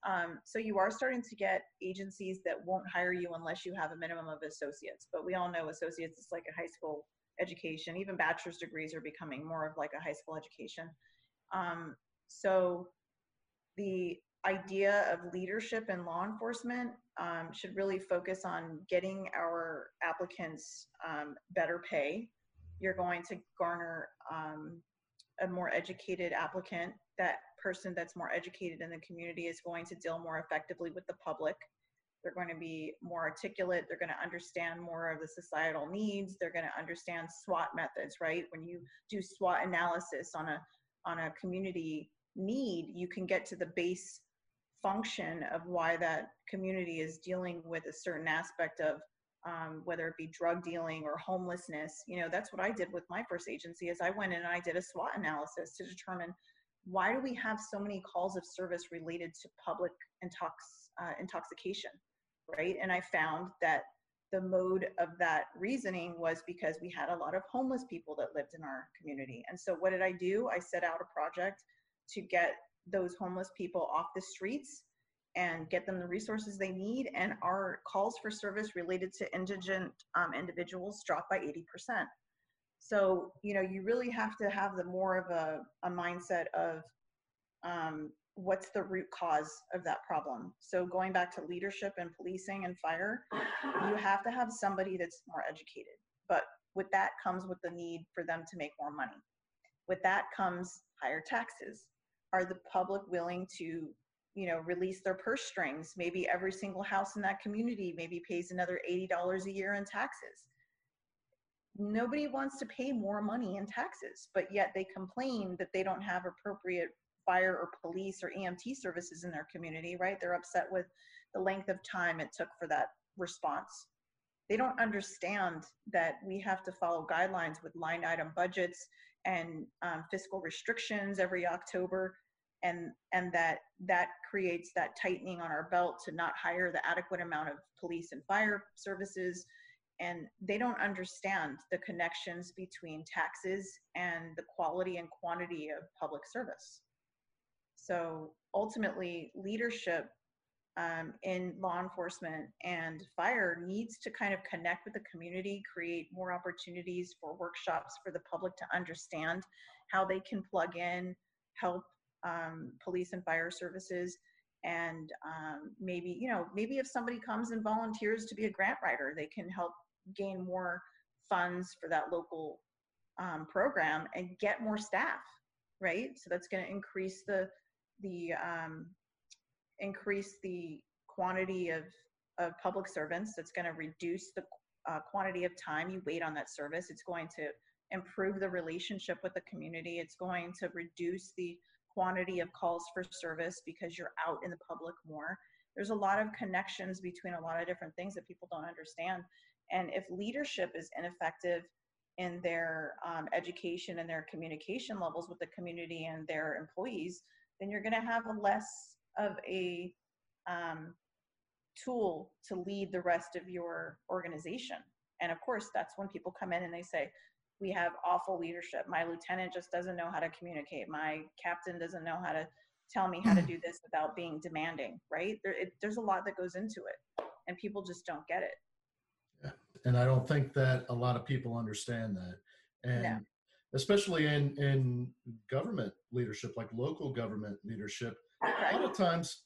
Um, so you are starting to get agencies that won't hire you unless you have a minimum of associates. But we all know associates is like a high school education. Even bachelor's degrees are becoming more of like a high school education. Um, so the idea of leadership in law enforcement um, should really focus on getting our applicants um, better pay. You're going to garner um, a more educated applicant that person that's more educated in the community is going to deal more effectively with the public. They're going to be more articulate. They're going to understand more of the societal needs. They're going to understand SWOT methods, right? When you do SWOT analysis on a on a community need, you can get to the base function of why that community is dealing with a certain aspect of um, whether it be drug dealing or homelessness. You know, that's what I did with my first agency. Is I went in and I did a SWOT analysis to determine why do we have so many calls of service related to public intox, uh, intoxication, right? And I found that the mode of that reasoning was because we had a lot of homeless people that lived in our community. And so what did I do? I set out a project to get those homeless people off the streets and get them the resources they need. And our calls for service related to indigent um, individuals dropped by 80%. So, you know, you really have to have the more of a, a mindset of um, what's the root cause of that problem. So going back to leadership and policing and fire, you have to have somebody that's more educated. But with that comes with the need for them to make more money. With that comes higher taxes. Are the public willing to, you know, release their purse strings? Maybe every single house in that community maybe pays another $80 a year in taxes. Nobody wants to pay more money in taxes, but yet they complain that they don't have appropriate fire or police or EMT services in their community, right? They're upset with the length of time it took for that response. They don't understand that we have to follow guidelines with line item budgets and um, fiscal restrictions every October, and and that that creates that tightening on our belt to not hire the adequate amount of police and fire services. And they don't understand the connections between taxes and the quality and quantity of public service. So ultimately, leadership um, in law enforcement and fire needs to kind of connect with the community, create more opportunities for workshops for the public to understand how they can plug in, help um, police and fire services. And um, maybe, you know, maybe if somebody comes and volunteers to be a grant writer, they can help gain more funds for that local um, program and get more staff, right? So that's going to increase the the um, increase the quantity of, of public servants. It's going to reduce the uh, quantity of time you wait on that service. It's going to improve the relationship with the community. It's going to reduce the quantity of calls for service because you're out in the public more. There's a lot of connections between a lot of different things that people don't understand. And if leadership is ineffective in their um, education and their communication levels with the community and their employees, then you're going to have a less of a um, tool to lead the rest of your organization. And of course, that's when people come in and they say, we have awful leadership. My lieutenant just doesn't know how to communicate. My captain doesn't know how to tell me how to do this without being demanding, right? There, it, there's a lot that goes into it, and people just don't get it. Yeah. And I don't think that a lot of people understand that. And no especially in in government leadership like local government leadership a lot of times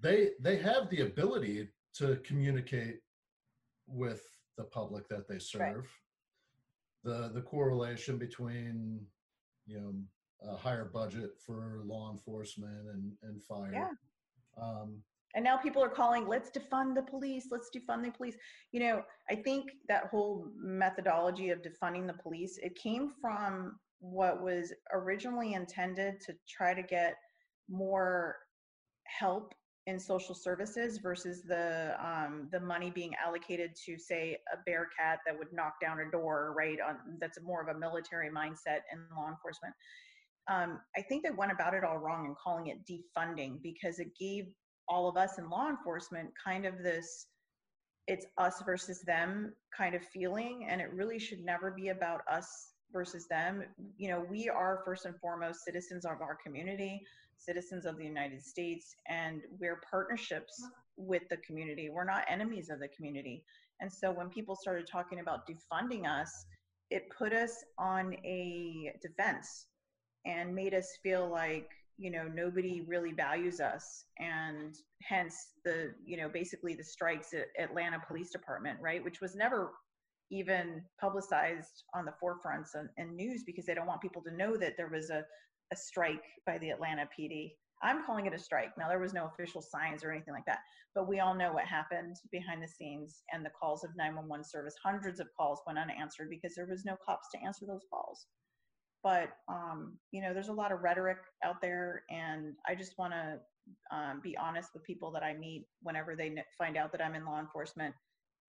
they they have the ability to communicate with the public that they serve right. the the correlation between you know a higher budget for law enforcement and and fire yeah. um, and now people are calling let's defund the police let's defund the police. You know i think that whole methodology of defunding the police it came from what was originally intended to try to get more help in social services versus the um, the money being allocated to say a bear cat that would knock down a door right on that's more of a military mindset in law enforcement. Um, i think they went about it all wrong in calling it defunding because it gave all of us in law enforcement kind of this it's us versus them kind of feeling and it really should never be about us versus them. You know we are first and foremost citizens of our community citizens of the united states and we're partnerships with the community. We're not enemies of the community. And so when people started talking about defunding us it put us on a defense and made us feel like you know nobody really values us. And hence the you know basically the strikes at atlanta police department right which was never even publicized on the forefronts and, and news because they don't want people to know that there was a, a strike by the atlanta pd i'm calling it a strike. Now there was no official signs or anything like that but we all know what happened behind the scenes and the calls of 911 service. Hundreds of calls went unanswered because there was no cops to answer those calls but um, you know there's a lot of rhetoric out there and i just want to um, be honest with people that i meet whenever they find out that i'm in law enforcement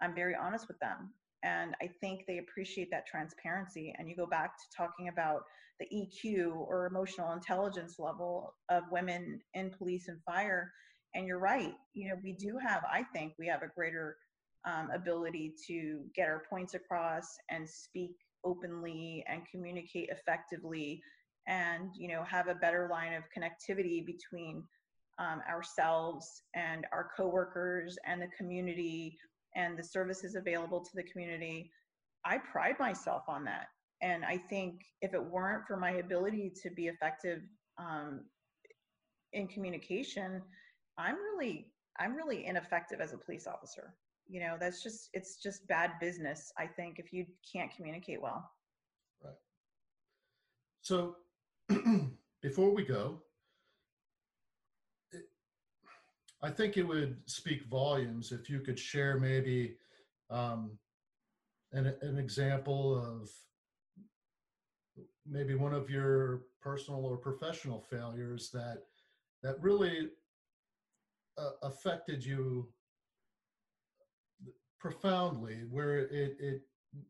i'm very honest with them and i think they appreciate that transparency and you go back to talking about the eq or emotional intelligence level of women in police and fire and you're right you know we do have i think we have a greater um, ability to get our points across and speak openly and communicate effectively and you know have a better line of connectivity between um, ourselves and our coworkers and the community and the services available to the community I pride myself on that. And I think if it weren't for my ability to be effective um, in communication, I'm really, I'm really ineffective as a police officer. You know, that's just, it's just bad business, I think, if you can't communicate well. Right. So [CLEARS THROAT] before we go, I think it would speak volumes if you could share maybe um, an, an example of maybe one of your personal or professional failures that that really uh, affected you profoundly where it, it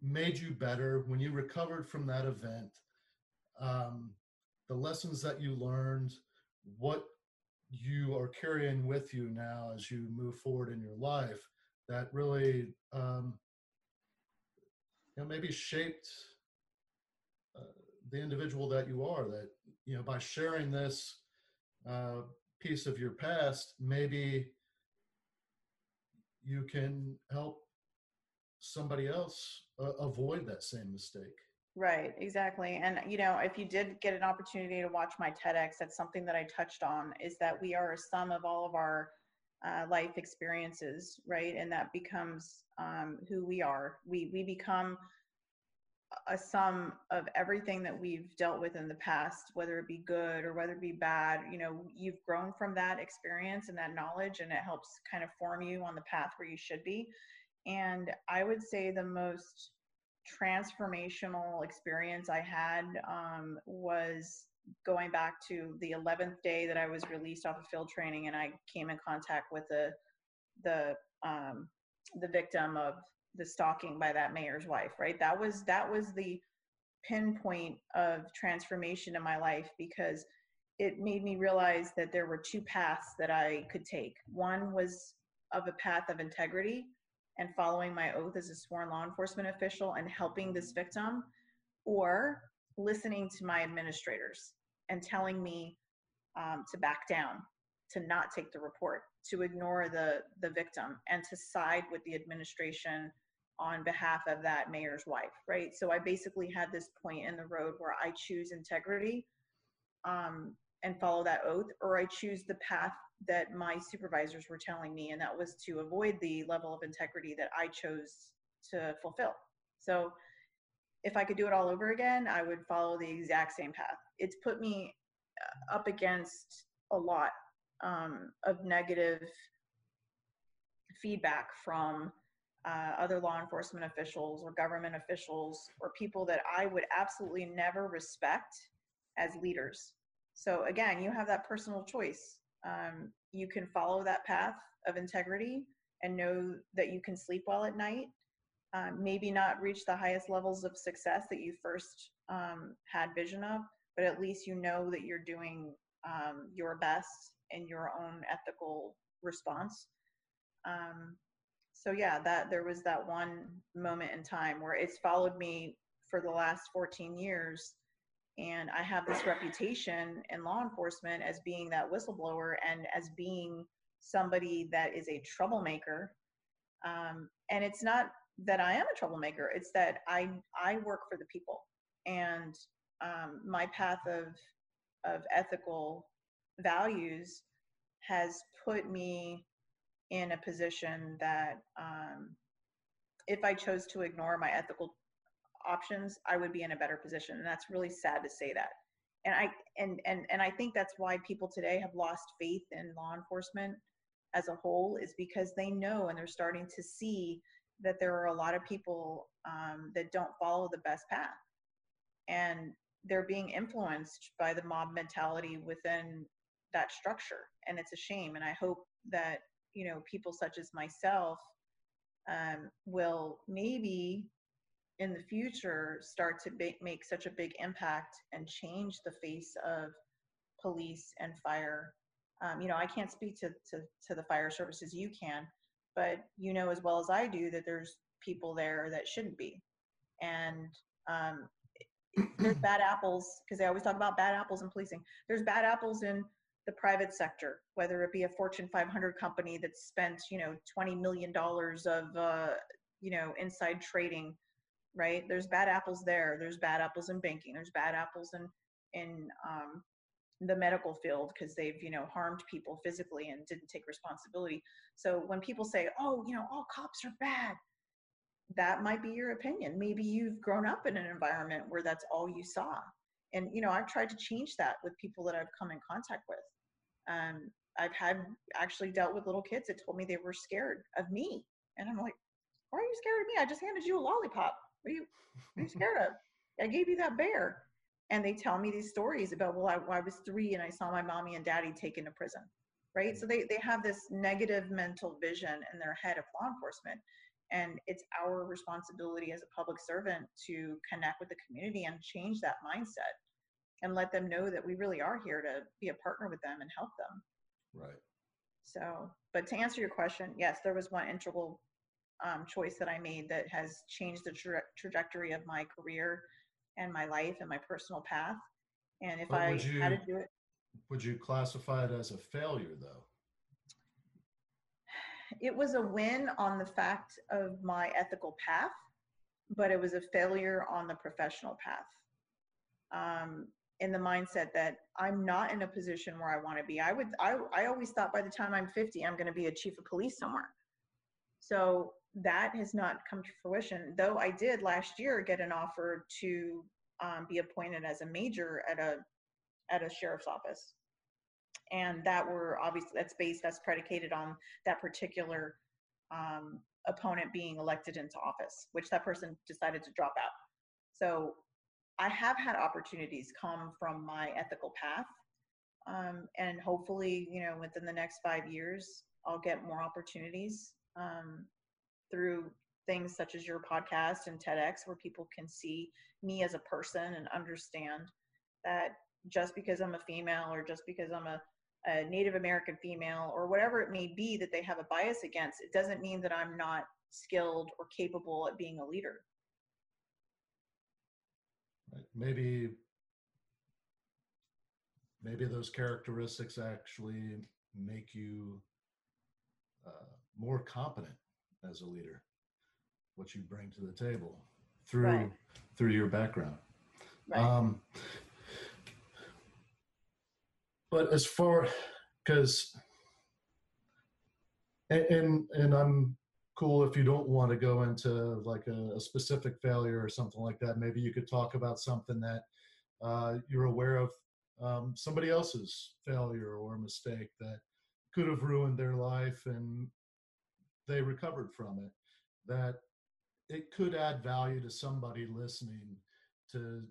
made you better when you recovered from that event um, the lessons that you learned what you are carrying with you now as you move forward in your life that really um, you know maybe shaped uh, the individual that you are that you know by sharing this uh, piece of your past maybe you can help somebody else uh, avoid that same mistake Right, exactly. And you know, if you did get an opportunity to watch my TEDx, that's something that I touched on is that we are a sum of all of our uh, life experiences, right? And that becomes um, who we are. We we become a sum of everything that we've dealt with in the past, whether it be good or whether it be bad. You know, you've grown from that experience and that knowledge, and it helps kind of form you on the path where you should be. And I would say the most transformational experience I had um, was going back to the 11th day that I was released off of field training and I came in contact with the the um, the victim of the stalking by that mayor's wife right? That was that was the pinpoint of transformation in my life because it made me realize that there were two paths that I could take. One was of a path of integrity and following my oath as a sworn law enforcement official and helping this victim, or listening to my administrators and telling me um, to back down, to not take the report, to ignore the, the victim, and to side with the administration on behalf of that mayor's wife, right? So I basically had this point in the road where I choose integrity um, and follow that oath, or I choose the path that my supervisors were telling me, and that was to avoid the level of integrity that I chose to fulfill. So, if I could do it all over again, I would follow the exact same path. It's put me uh, up against a lot um, of negative feedback from uh, other law enforcement officials or government officials or people that I would absolutely never respect as leaders. So, again, you have that personal choice um, you can follow that path of integrity and know that you can sleep well at night. Um, maybe not reach the highest levels of success that you first um, had vision of, but at least you know that you're doing um, your best in your own ethical response. Um, so yeah, that there was that one moment in time where it's followed me for the last 14 years and I have this reputation in law enforcement as being that whistleblower and as being somebody that is a troublemaker. Um, and it's not that I am a troublemaker; it's that I I work for the people, and um, my path of of ethical values has put me in a position that um, if I chose to ignore my ethical options, I would be in a better position. And that's really sad to say that. And I and and and I think that's why people today have lost faith in law enforcement as a whole is because they know and they're starting to see that there are a lot of people um, that don't follow the best path, and they're being influenced by the mob mentality within that structure, and it's a shame. And I hope that you know people such as myself um, will maybe in the future start to make such a big impact and change the face of police and fire. Um, you know, I can't speak to, to, to the fire services you can, but you know as well as I do that there's people there that shouldn't be. And um, there's bad apples, because they always talk about bad apples in policing. There's bad apples in the private sector, whether it be a Fortune 500 company that spent, you know, $20 million of, uh, you know, inside trading right? There's bad apples there. There's bad apples in banking. There's bad apples in in um, the medical field because they've you know harmed people physically and didn't take responsibility. So when people say, "Oh, you know, all cops are bad," that might be your opinion. Maybe you've grown up in an environment where that's all you saw. And you know, I've tried to change that with people that I've come in contact with. Um, I've had actually dealt with little kids that told me they were scared of me, and I'm like, "Why are you scared of me? I just handed you a lollipop. What are you, what are you scared of? I gave you that bear." And they tell me these stories about, well, I, I was three and I saw my mommy and daddy taken to prison, right? So they they have this negative mental vision in their head of law enforcement, and it's our responsibility as a public servant to connect with the community and change that mindset and let them know that we really are here to be a partner with them and help them. Right. So, but to answer your question, yes, there was one integral um, choice that I made that has changed the tra- trajectory of my career and my life and my personal path. And if But I you- had to do it, Would you classify it as a failure though? It was a win on the fact of my ethical path, but it was a failure on the professional path. Um, in the mindset that I'm not in a position where I want to be. I would, I, I always thought by the time I'm 50, I'm going to be a chief of police somewhere. So that has not come to fruition. Though I did last year get an offer to um, be appointed as a major at a at a sheriff's office and that were obviously that's based that's predicated on that particular um, opponent being elected into office which that person decided to drop out. So i have had opportunities come from my ethical path um, and hopefully you know within the next five years i'll get more opportunities um, through things such as your podcast and tedx where people can see me as a person and understand that just because i'm a female or just because i'm a a Native American female or whatever it may be that they have a bias against, it doesn't mean that I'm not skilled or capable at being a leader. Maybe maybe those characteristics actually make you uh, more competent as a leader. What you bring to the table through Right. through your background. Right. Um, but as far because and, and and I'm cool if you don't want to go into like a, a specific failure or something like that. Maybe you could talk about something that uh, you're aware of um, somebody else's failure or mistake that could have ruined their life and they recovered from it. That it could add value to somebody listening to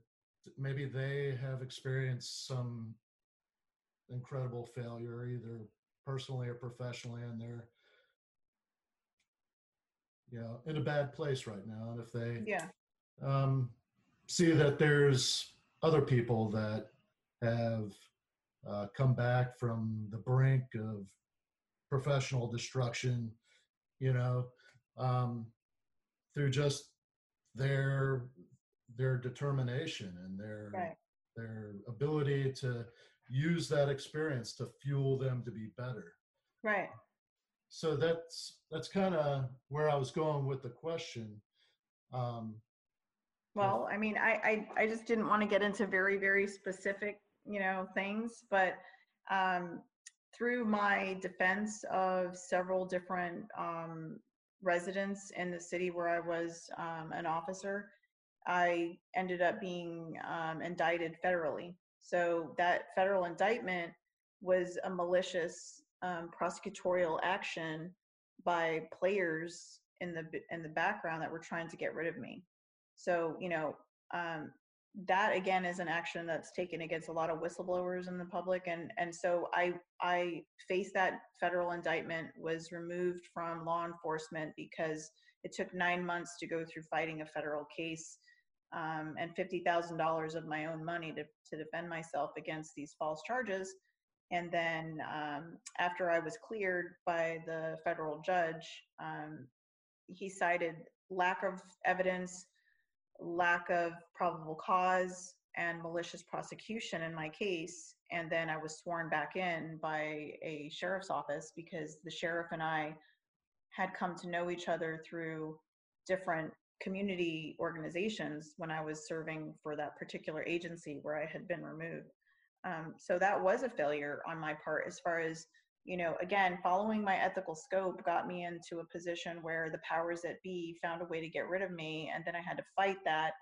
maybe they have experienced some incredible failure either personally or professionally and they're you know in a bad place right now and if they yeah. um, see that there's other people that have uh, come back from the brink of professional destruction you know um, through just their their determination and their Right. their ability to use that experience to fuel them to be better Right. so that's that's kind of where i was going with the question um, Well, I mean, I, I, I just didn't want to get into very, very specific, you know, things, but um, through my defense of several different um, residents in the city where I was um, an officer, I ended up being um, indicted federally. So that federal indictment was a malicious um, prosecutorial action by players in the in the background that were trying to get rid of me. So, you know, um, that again is an action that's taken against a lot of whistleblowers in the public, and and so I I faced that federal indictment, was removed from law enforcement because it took nine months to go through fighting a federal case, um, and fifty thousand dollars of my own money to to defend myself against these false charges. And then um, after I was cleared by the federal judge, um, he cited lack of evidence lack of probable cause and malicious prosecution in my case. And then I was sworn back in by a sheriff's office because the sheriff and I had come to know each other through different community organizations when I was serving for that particular agency where I had been removed. Um, so that was a failure on my part as far as you know again following my ethical scope got me into a position where the powers that be found a way to get rid of me and then i had to fight that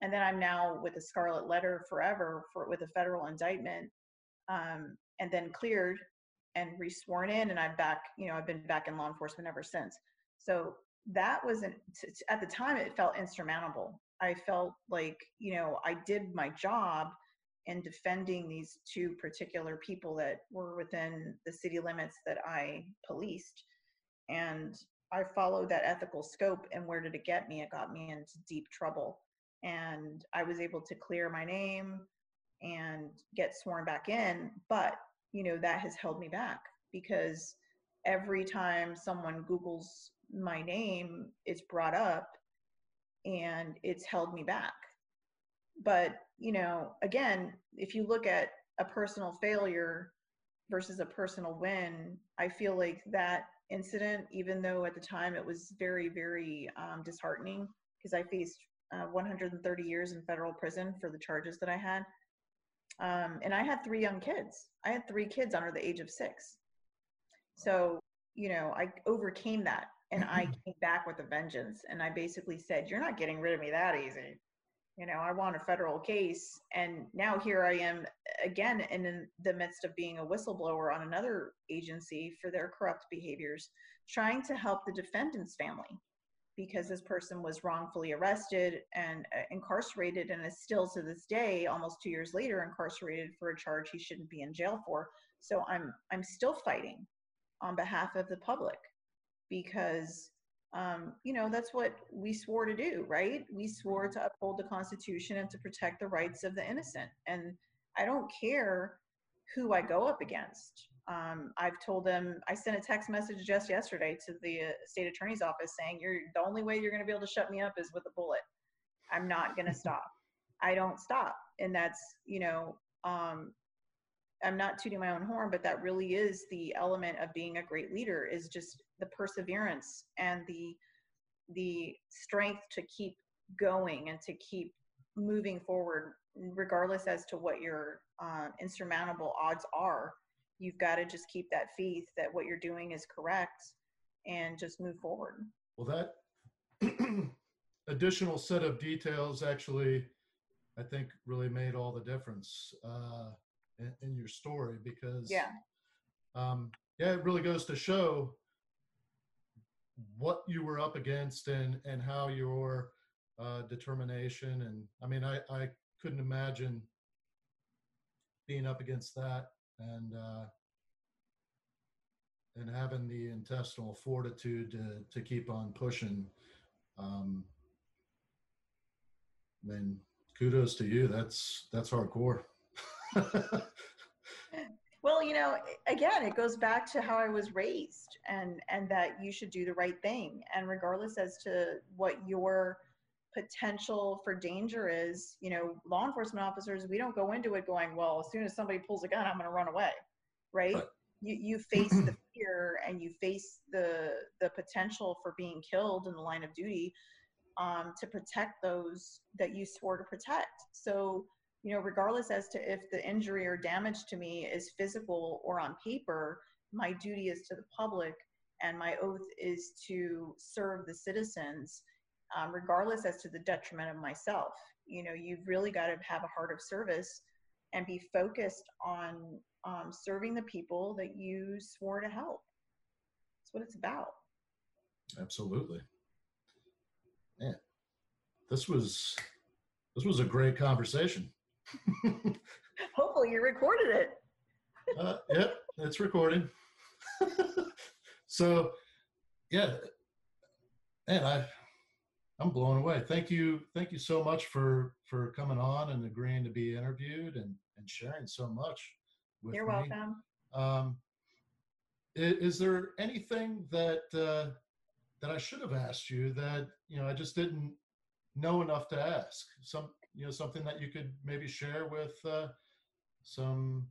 and then i'm now with a scarlet letter forever for with a federal indictment um, and then cleared and resworn in and i'm back you know i've been back in law enforcement ever since so that was an, at the time it felt insurmountable i felt like you know i did my job in defending these two particular people that were within the city limits that I policed. And I followed that ethical scope. And where did it get me? It got me into deep trouble. And I was able to clear my name and get sworn back in. But, you know, that has held me back because every time someone Googles my name, is brought up and it's held me back. But you know, again, if you look at a personal failure versus a personal win, I feel like that incident, even though at the time it was very, very um, disheartening because I faced uh, 130 years in federal prison for the charges that I had. Um, and I had three young kids. I had three kids under the age of six. So, you know, I overcame that and I came back with a vengeance. And I basically said, You're not getting rid of me that easy. You know i want a federal case. And now here i am again in the midst of being a whistleblower on another agency for their corrupt behaviors trying to help the defendant's family because this person was wrongfully arrested and uh, incarcerated and is still to this day almost 2 years later incarcerated for a charge he shouldn't be in jail for. So i'm i'm still fighting on behalf of the public because um, you know, that's what we swore to do, right? We swore to uphold the Constitution and to protect the rights of the innocent. And I don't care who I go up against. Um, I've told them, I sent a text message just yesterday to the uh, state attorney's office saying, you're the only way you're going to be able to shut me up is with a bullet. I'm not going to stop. I don't stop. And that's, you know, um, I'm not tooting my own horn, but that really is the element of being a great leader is just the perseverance and the the strength to keep going and to keep moving forward regardless as to what your uh, insurmountable odds are. You've got to just keep that faith that what you're doing is correct and just move forward. Well that [CLEARS THROAT] additional set of details actually i think really made all the difference. Uh, in, your story because yeah um, yeah it really goes to show what you were up against and and how your uh, determination and I mean I I couldn't imagine being up against that and uh, and having the intestinal fortitude to to keep on pushing. Um, I mean, kudos to you. That's that's hardcore. [LAUGHS] Well, you know, again, it goes back to how I was raised and and that you should do the right thing. And regardless as to what your potential for danger is, you know, law enforcement officers, we don't go into it going, well, as soon as somebody pulls a gun, I'm going to run away, right? right. You you face the [CLEARS THROAT] fear and you face the the potential for being killed in the line of duty um, to protect those that you swore to protect. So you know, regardless as to if the injury or damage to me is physical or on paper, my duty is to the public and my oath is to serve the citizens, um, regardless as to the detriment of myself. You know, you've really got to have a heart of service and be focused on um, serving the people that you swore to help. That's what it's about. Absolutely. Man, this was this was a great conversation. [LAUGHS] Hopefully, you recorded it. [LAUGHS] uh, yep, it's recording. [LAUGHS] so, yeah, and I, I'm blown away. Thank you, thank you so much for for coming on and agreeing to be interviewed and and sharing so much. With You're me. welcome. Um, is, is, there anything that uh, that I should have asked you that you know I just didn't know enough to ask? Some you know something that you could maybe share with uh, some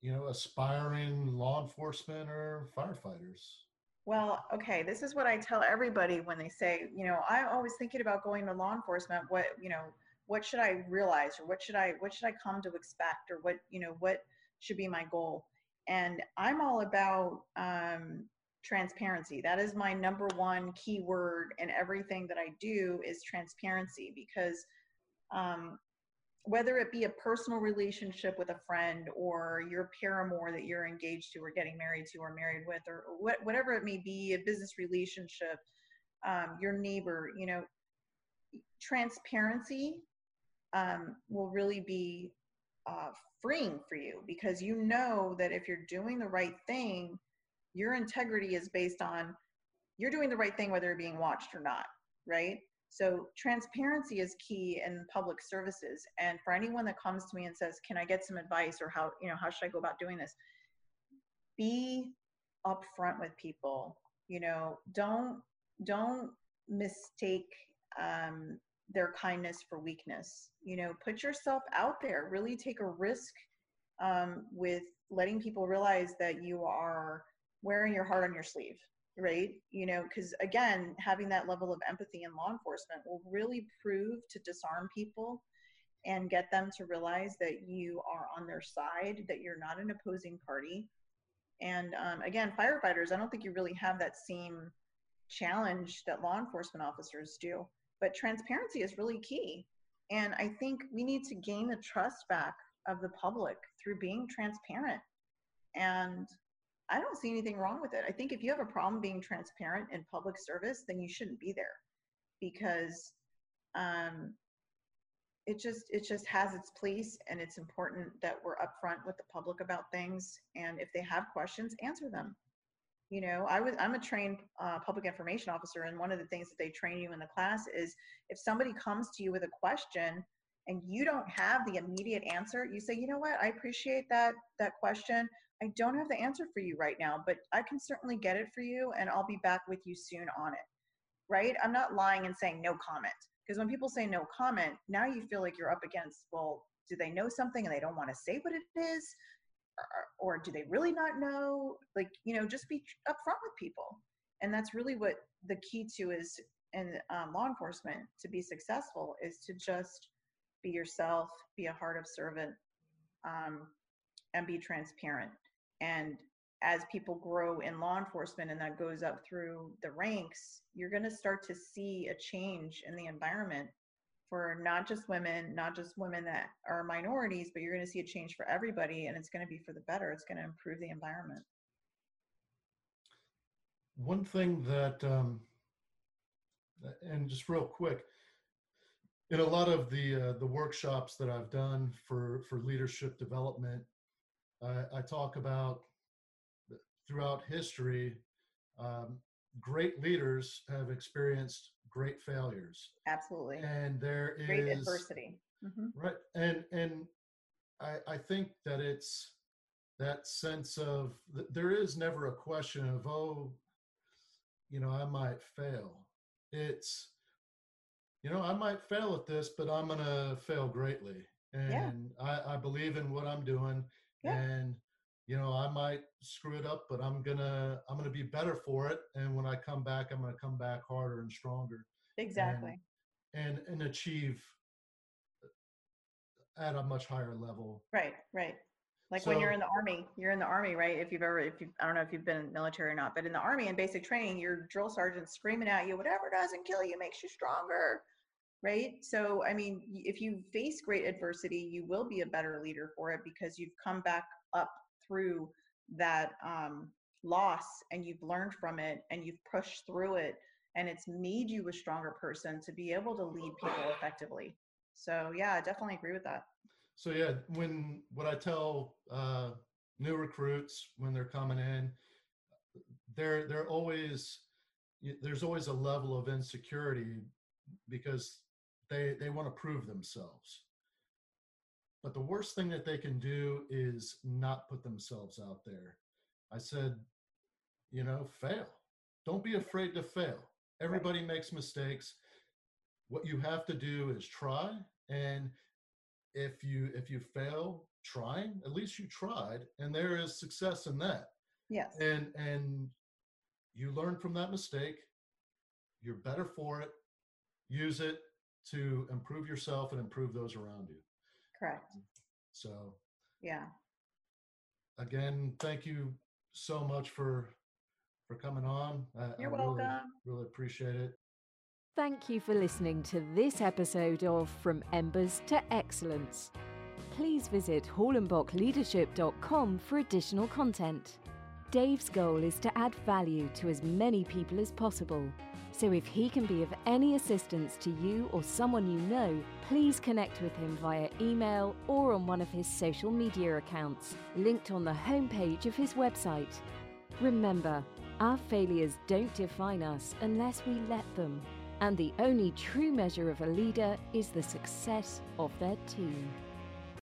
you know aspiring law enforcement or firefighters Well, okay, this is what I tell everybody when they say, you know, I'm always thinking about going to law enforcement. What, you know, what should I realize or what should I what should I come to expect or what, you know, what should be my goal? And I'm all about um, transparency. That is my number one keyword in everything that I do is transparency because um, whether it be a personal relationship with a friend or your paramour that you're engaged to or getting married to or married with or what, whatever it may be, a business relationship, um, your neighbor, you know, transparency um, will really be uh, freeing for you because you know that if you're doing the right thing, your integrity is based on you're doing the right thing whether you're being watched or not, right? So transparency is key in public services. And for anyone that comes to me and says, "Can I get some advice?" or "How you know how should I go about doing this?" Be upfront with people. You know, don't don't mistake um, their kindness for weakness. You know, put yourself out there. Really take a risk um, with letting people realize that you are wearing your heart on your sleeve right? You know because again having that level of empathy in law enforcement will really prove to disarm people and get them to realize that you are on their side that you're not an opposing party. And um, again firefighters i don't think you really have that same challenge that law enforcement officers do but transparency is really key. And i think we need to gain the trust back of the public through being transparent and I don't see anything wrong with it. I think if you have a problem being transparent in public service, then you shouldn't be there because um, it just it just has its place and it's important that we're upfront with the public about things. And if they have questions answer them. You know i was i'm a trained uh, public information officer and one of the things that they train you in the class is if somebody comes to you with a question and you don't have the immediate answer you say you know what? I appreciate that that question I don't have the answer for you right now, but I can certainly get it for you and I'll be back with you soon on it. Right? I'm not lying and saying no comment. Because when people say no comment, now you feel like you're up against, well, do they know something and they don't want to say what it is? Or, or do they really not know? Like, you know, just be upfront with people. And that's really what the key to is in um, law enforcement to be successful is to just be yourself, be a heart of servant, um, and be transparent. And as people grow in law enforcement and that goes up through the ranks, you're going to start to see a change in the environment for not just women, not just women that are minorities, but you're going to see a change for everybody and it's going to be for the better. It's going to improve the environment. One thing that, um, and just real quick, in a lot of the uh, the workshops that I've done for for leadership development, I, I talk about throughout history, um, great leaders have experienced great failures. Absolutely. And there is great adversity. Mm-hmm. Right. And and I, I think that it's that sense of there is never a question of oh, you know, I might fail. It's you know, I might fail at this, but I'm gonna fail greatly. And yeah. I, I believe in what I'm doing yeah. and you know i might screw it up but i'm gonna i'm gonna be better for it and when i come back i'm gonna come back harder and stronger exactly. and and, and achieve at a much higher level. Right right. Like so, when you're in the army you're in the army right? If you've ever if you i don't know if you've been in military or not but in the army and basic training your drill sergeant screaming at you whatever doesn't kill you makes you stronger right? So, I mean, if you face great adversity, you will be a better leader for it because you've come back up through that um, loss and you've learned from it and you've pushed through it and it's made you a stronger person to be able to lead people effectively. So, yeah, I definitely agree with that. So, yeah, when what I tell uh, new recruits when they're coming in, they're they're always there's always a level of insecurity because they they want to prove themselves. But the worst thing that they can do is not put themselves out there. I said you know fail. Don't be afraid to fail. Everybody makes mistakes. What you have to do is try and if you if you fail trying at least you tried and there is success in that. Yes. And and you learn from that mistake, you're better for it, use it to improve yourself and improve those around you. Correct. Um, so, Yeah. again, thank you so much for for coming on. I, You're I really, welcome. really appreciate it. Thank you for listening to this episode of From Embers to Excellence. Please visit hallenbachleadership.com for additional content. Dave's goal is to add value to as many people as possible. So if he can be of any assistance to you or someone you know, please connect with him via email or on one of his social media accounts, linked on the homepage of his website. Remember, our failures don't define us unless we let them. And the only true measure of a leader is the success of their team.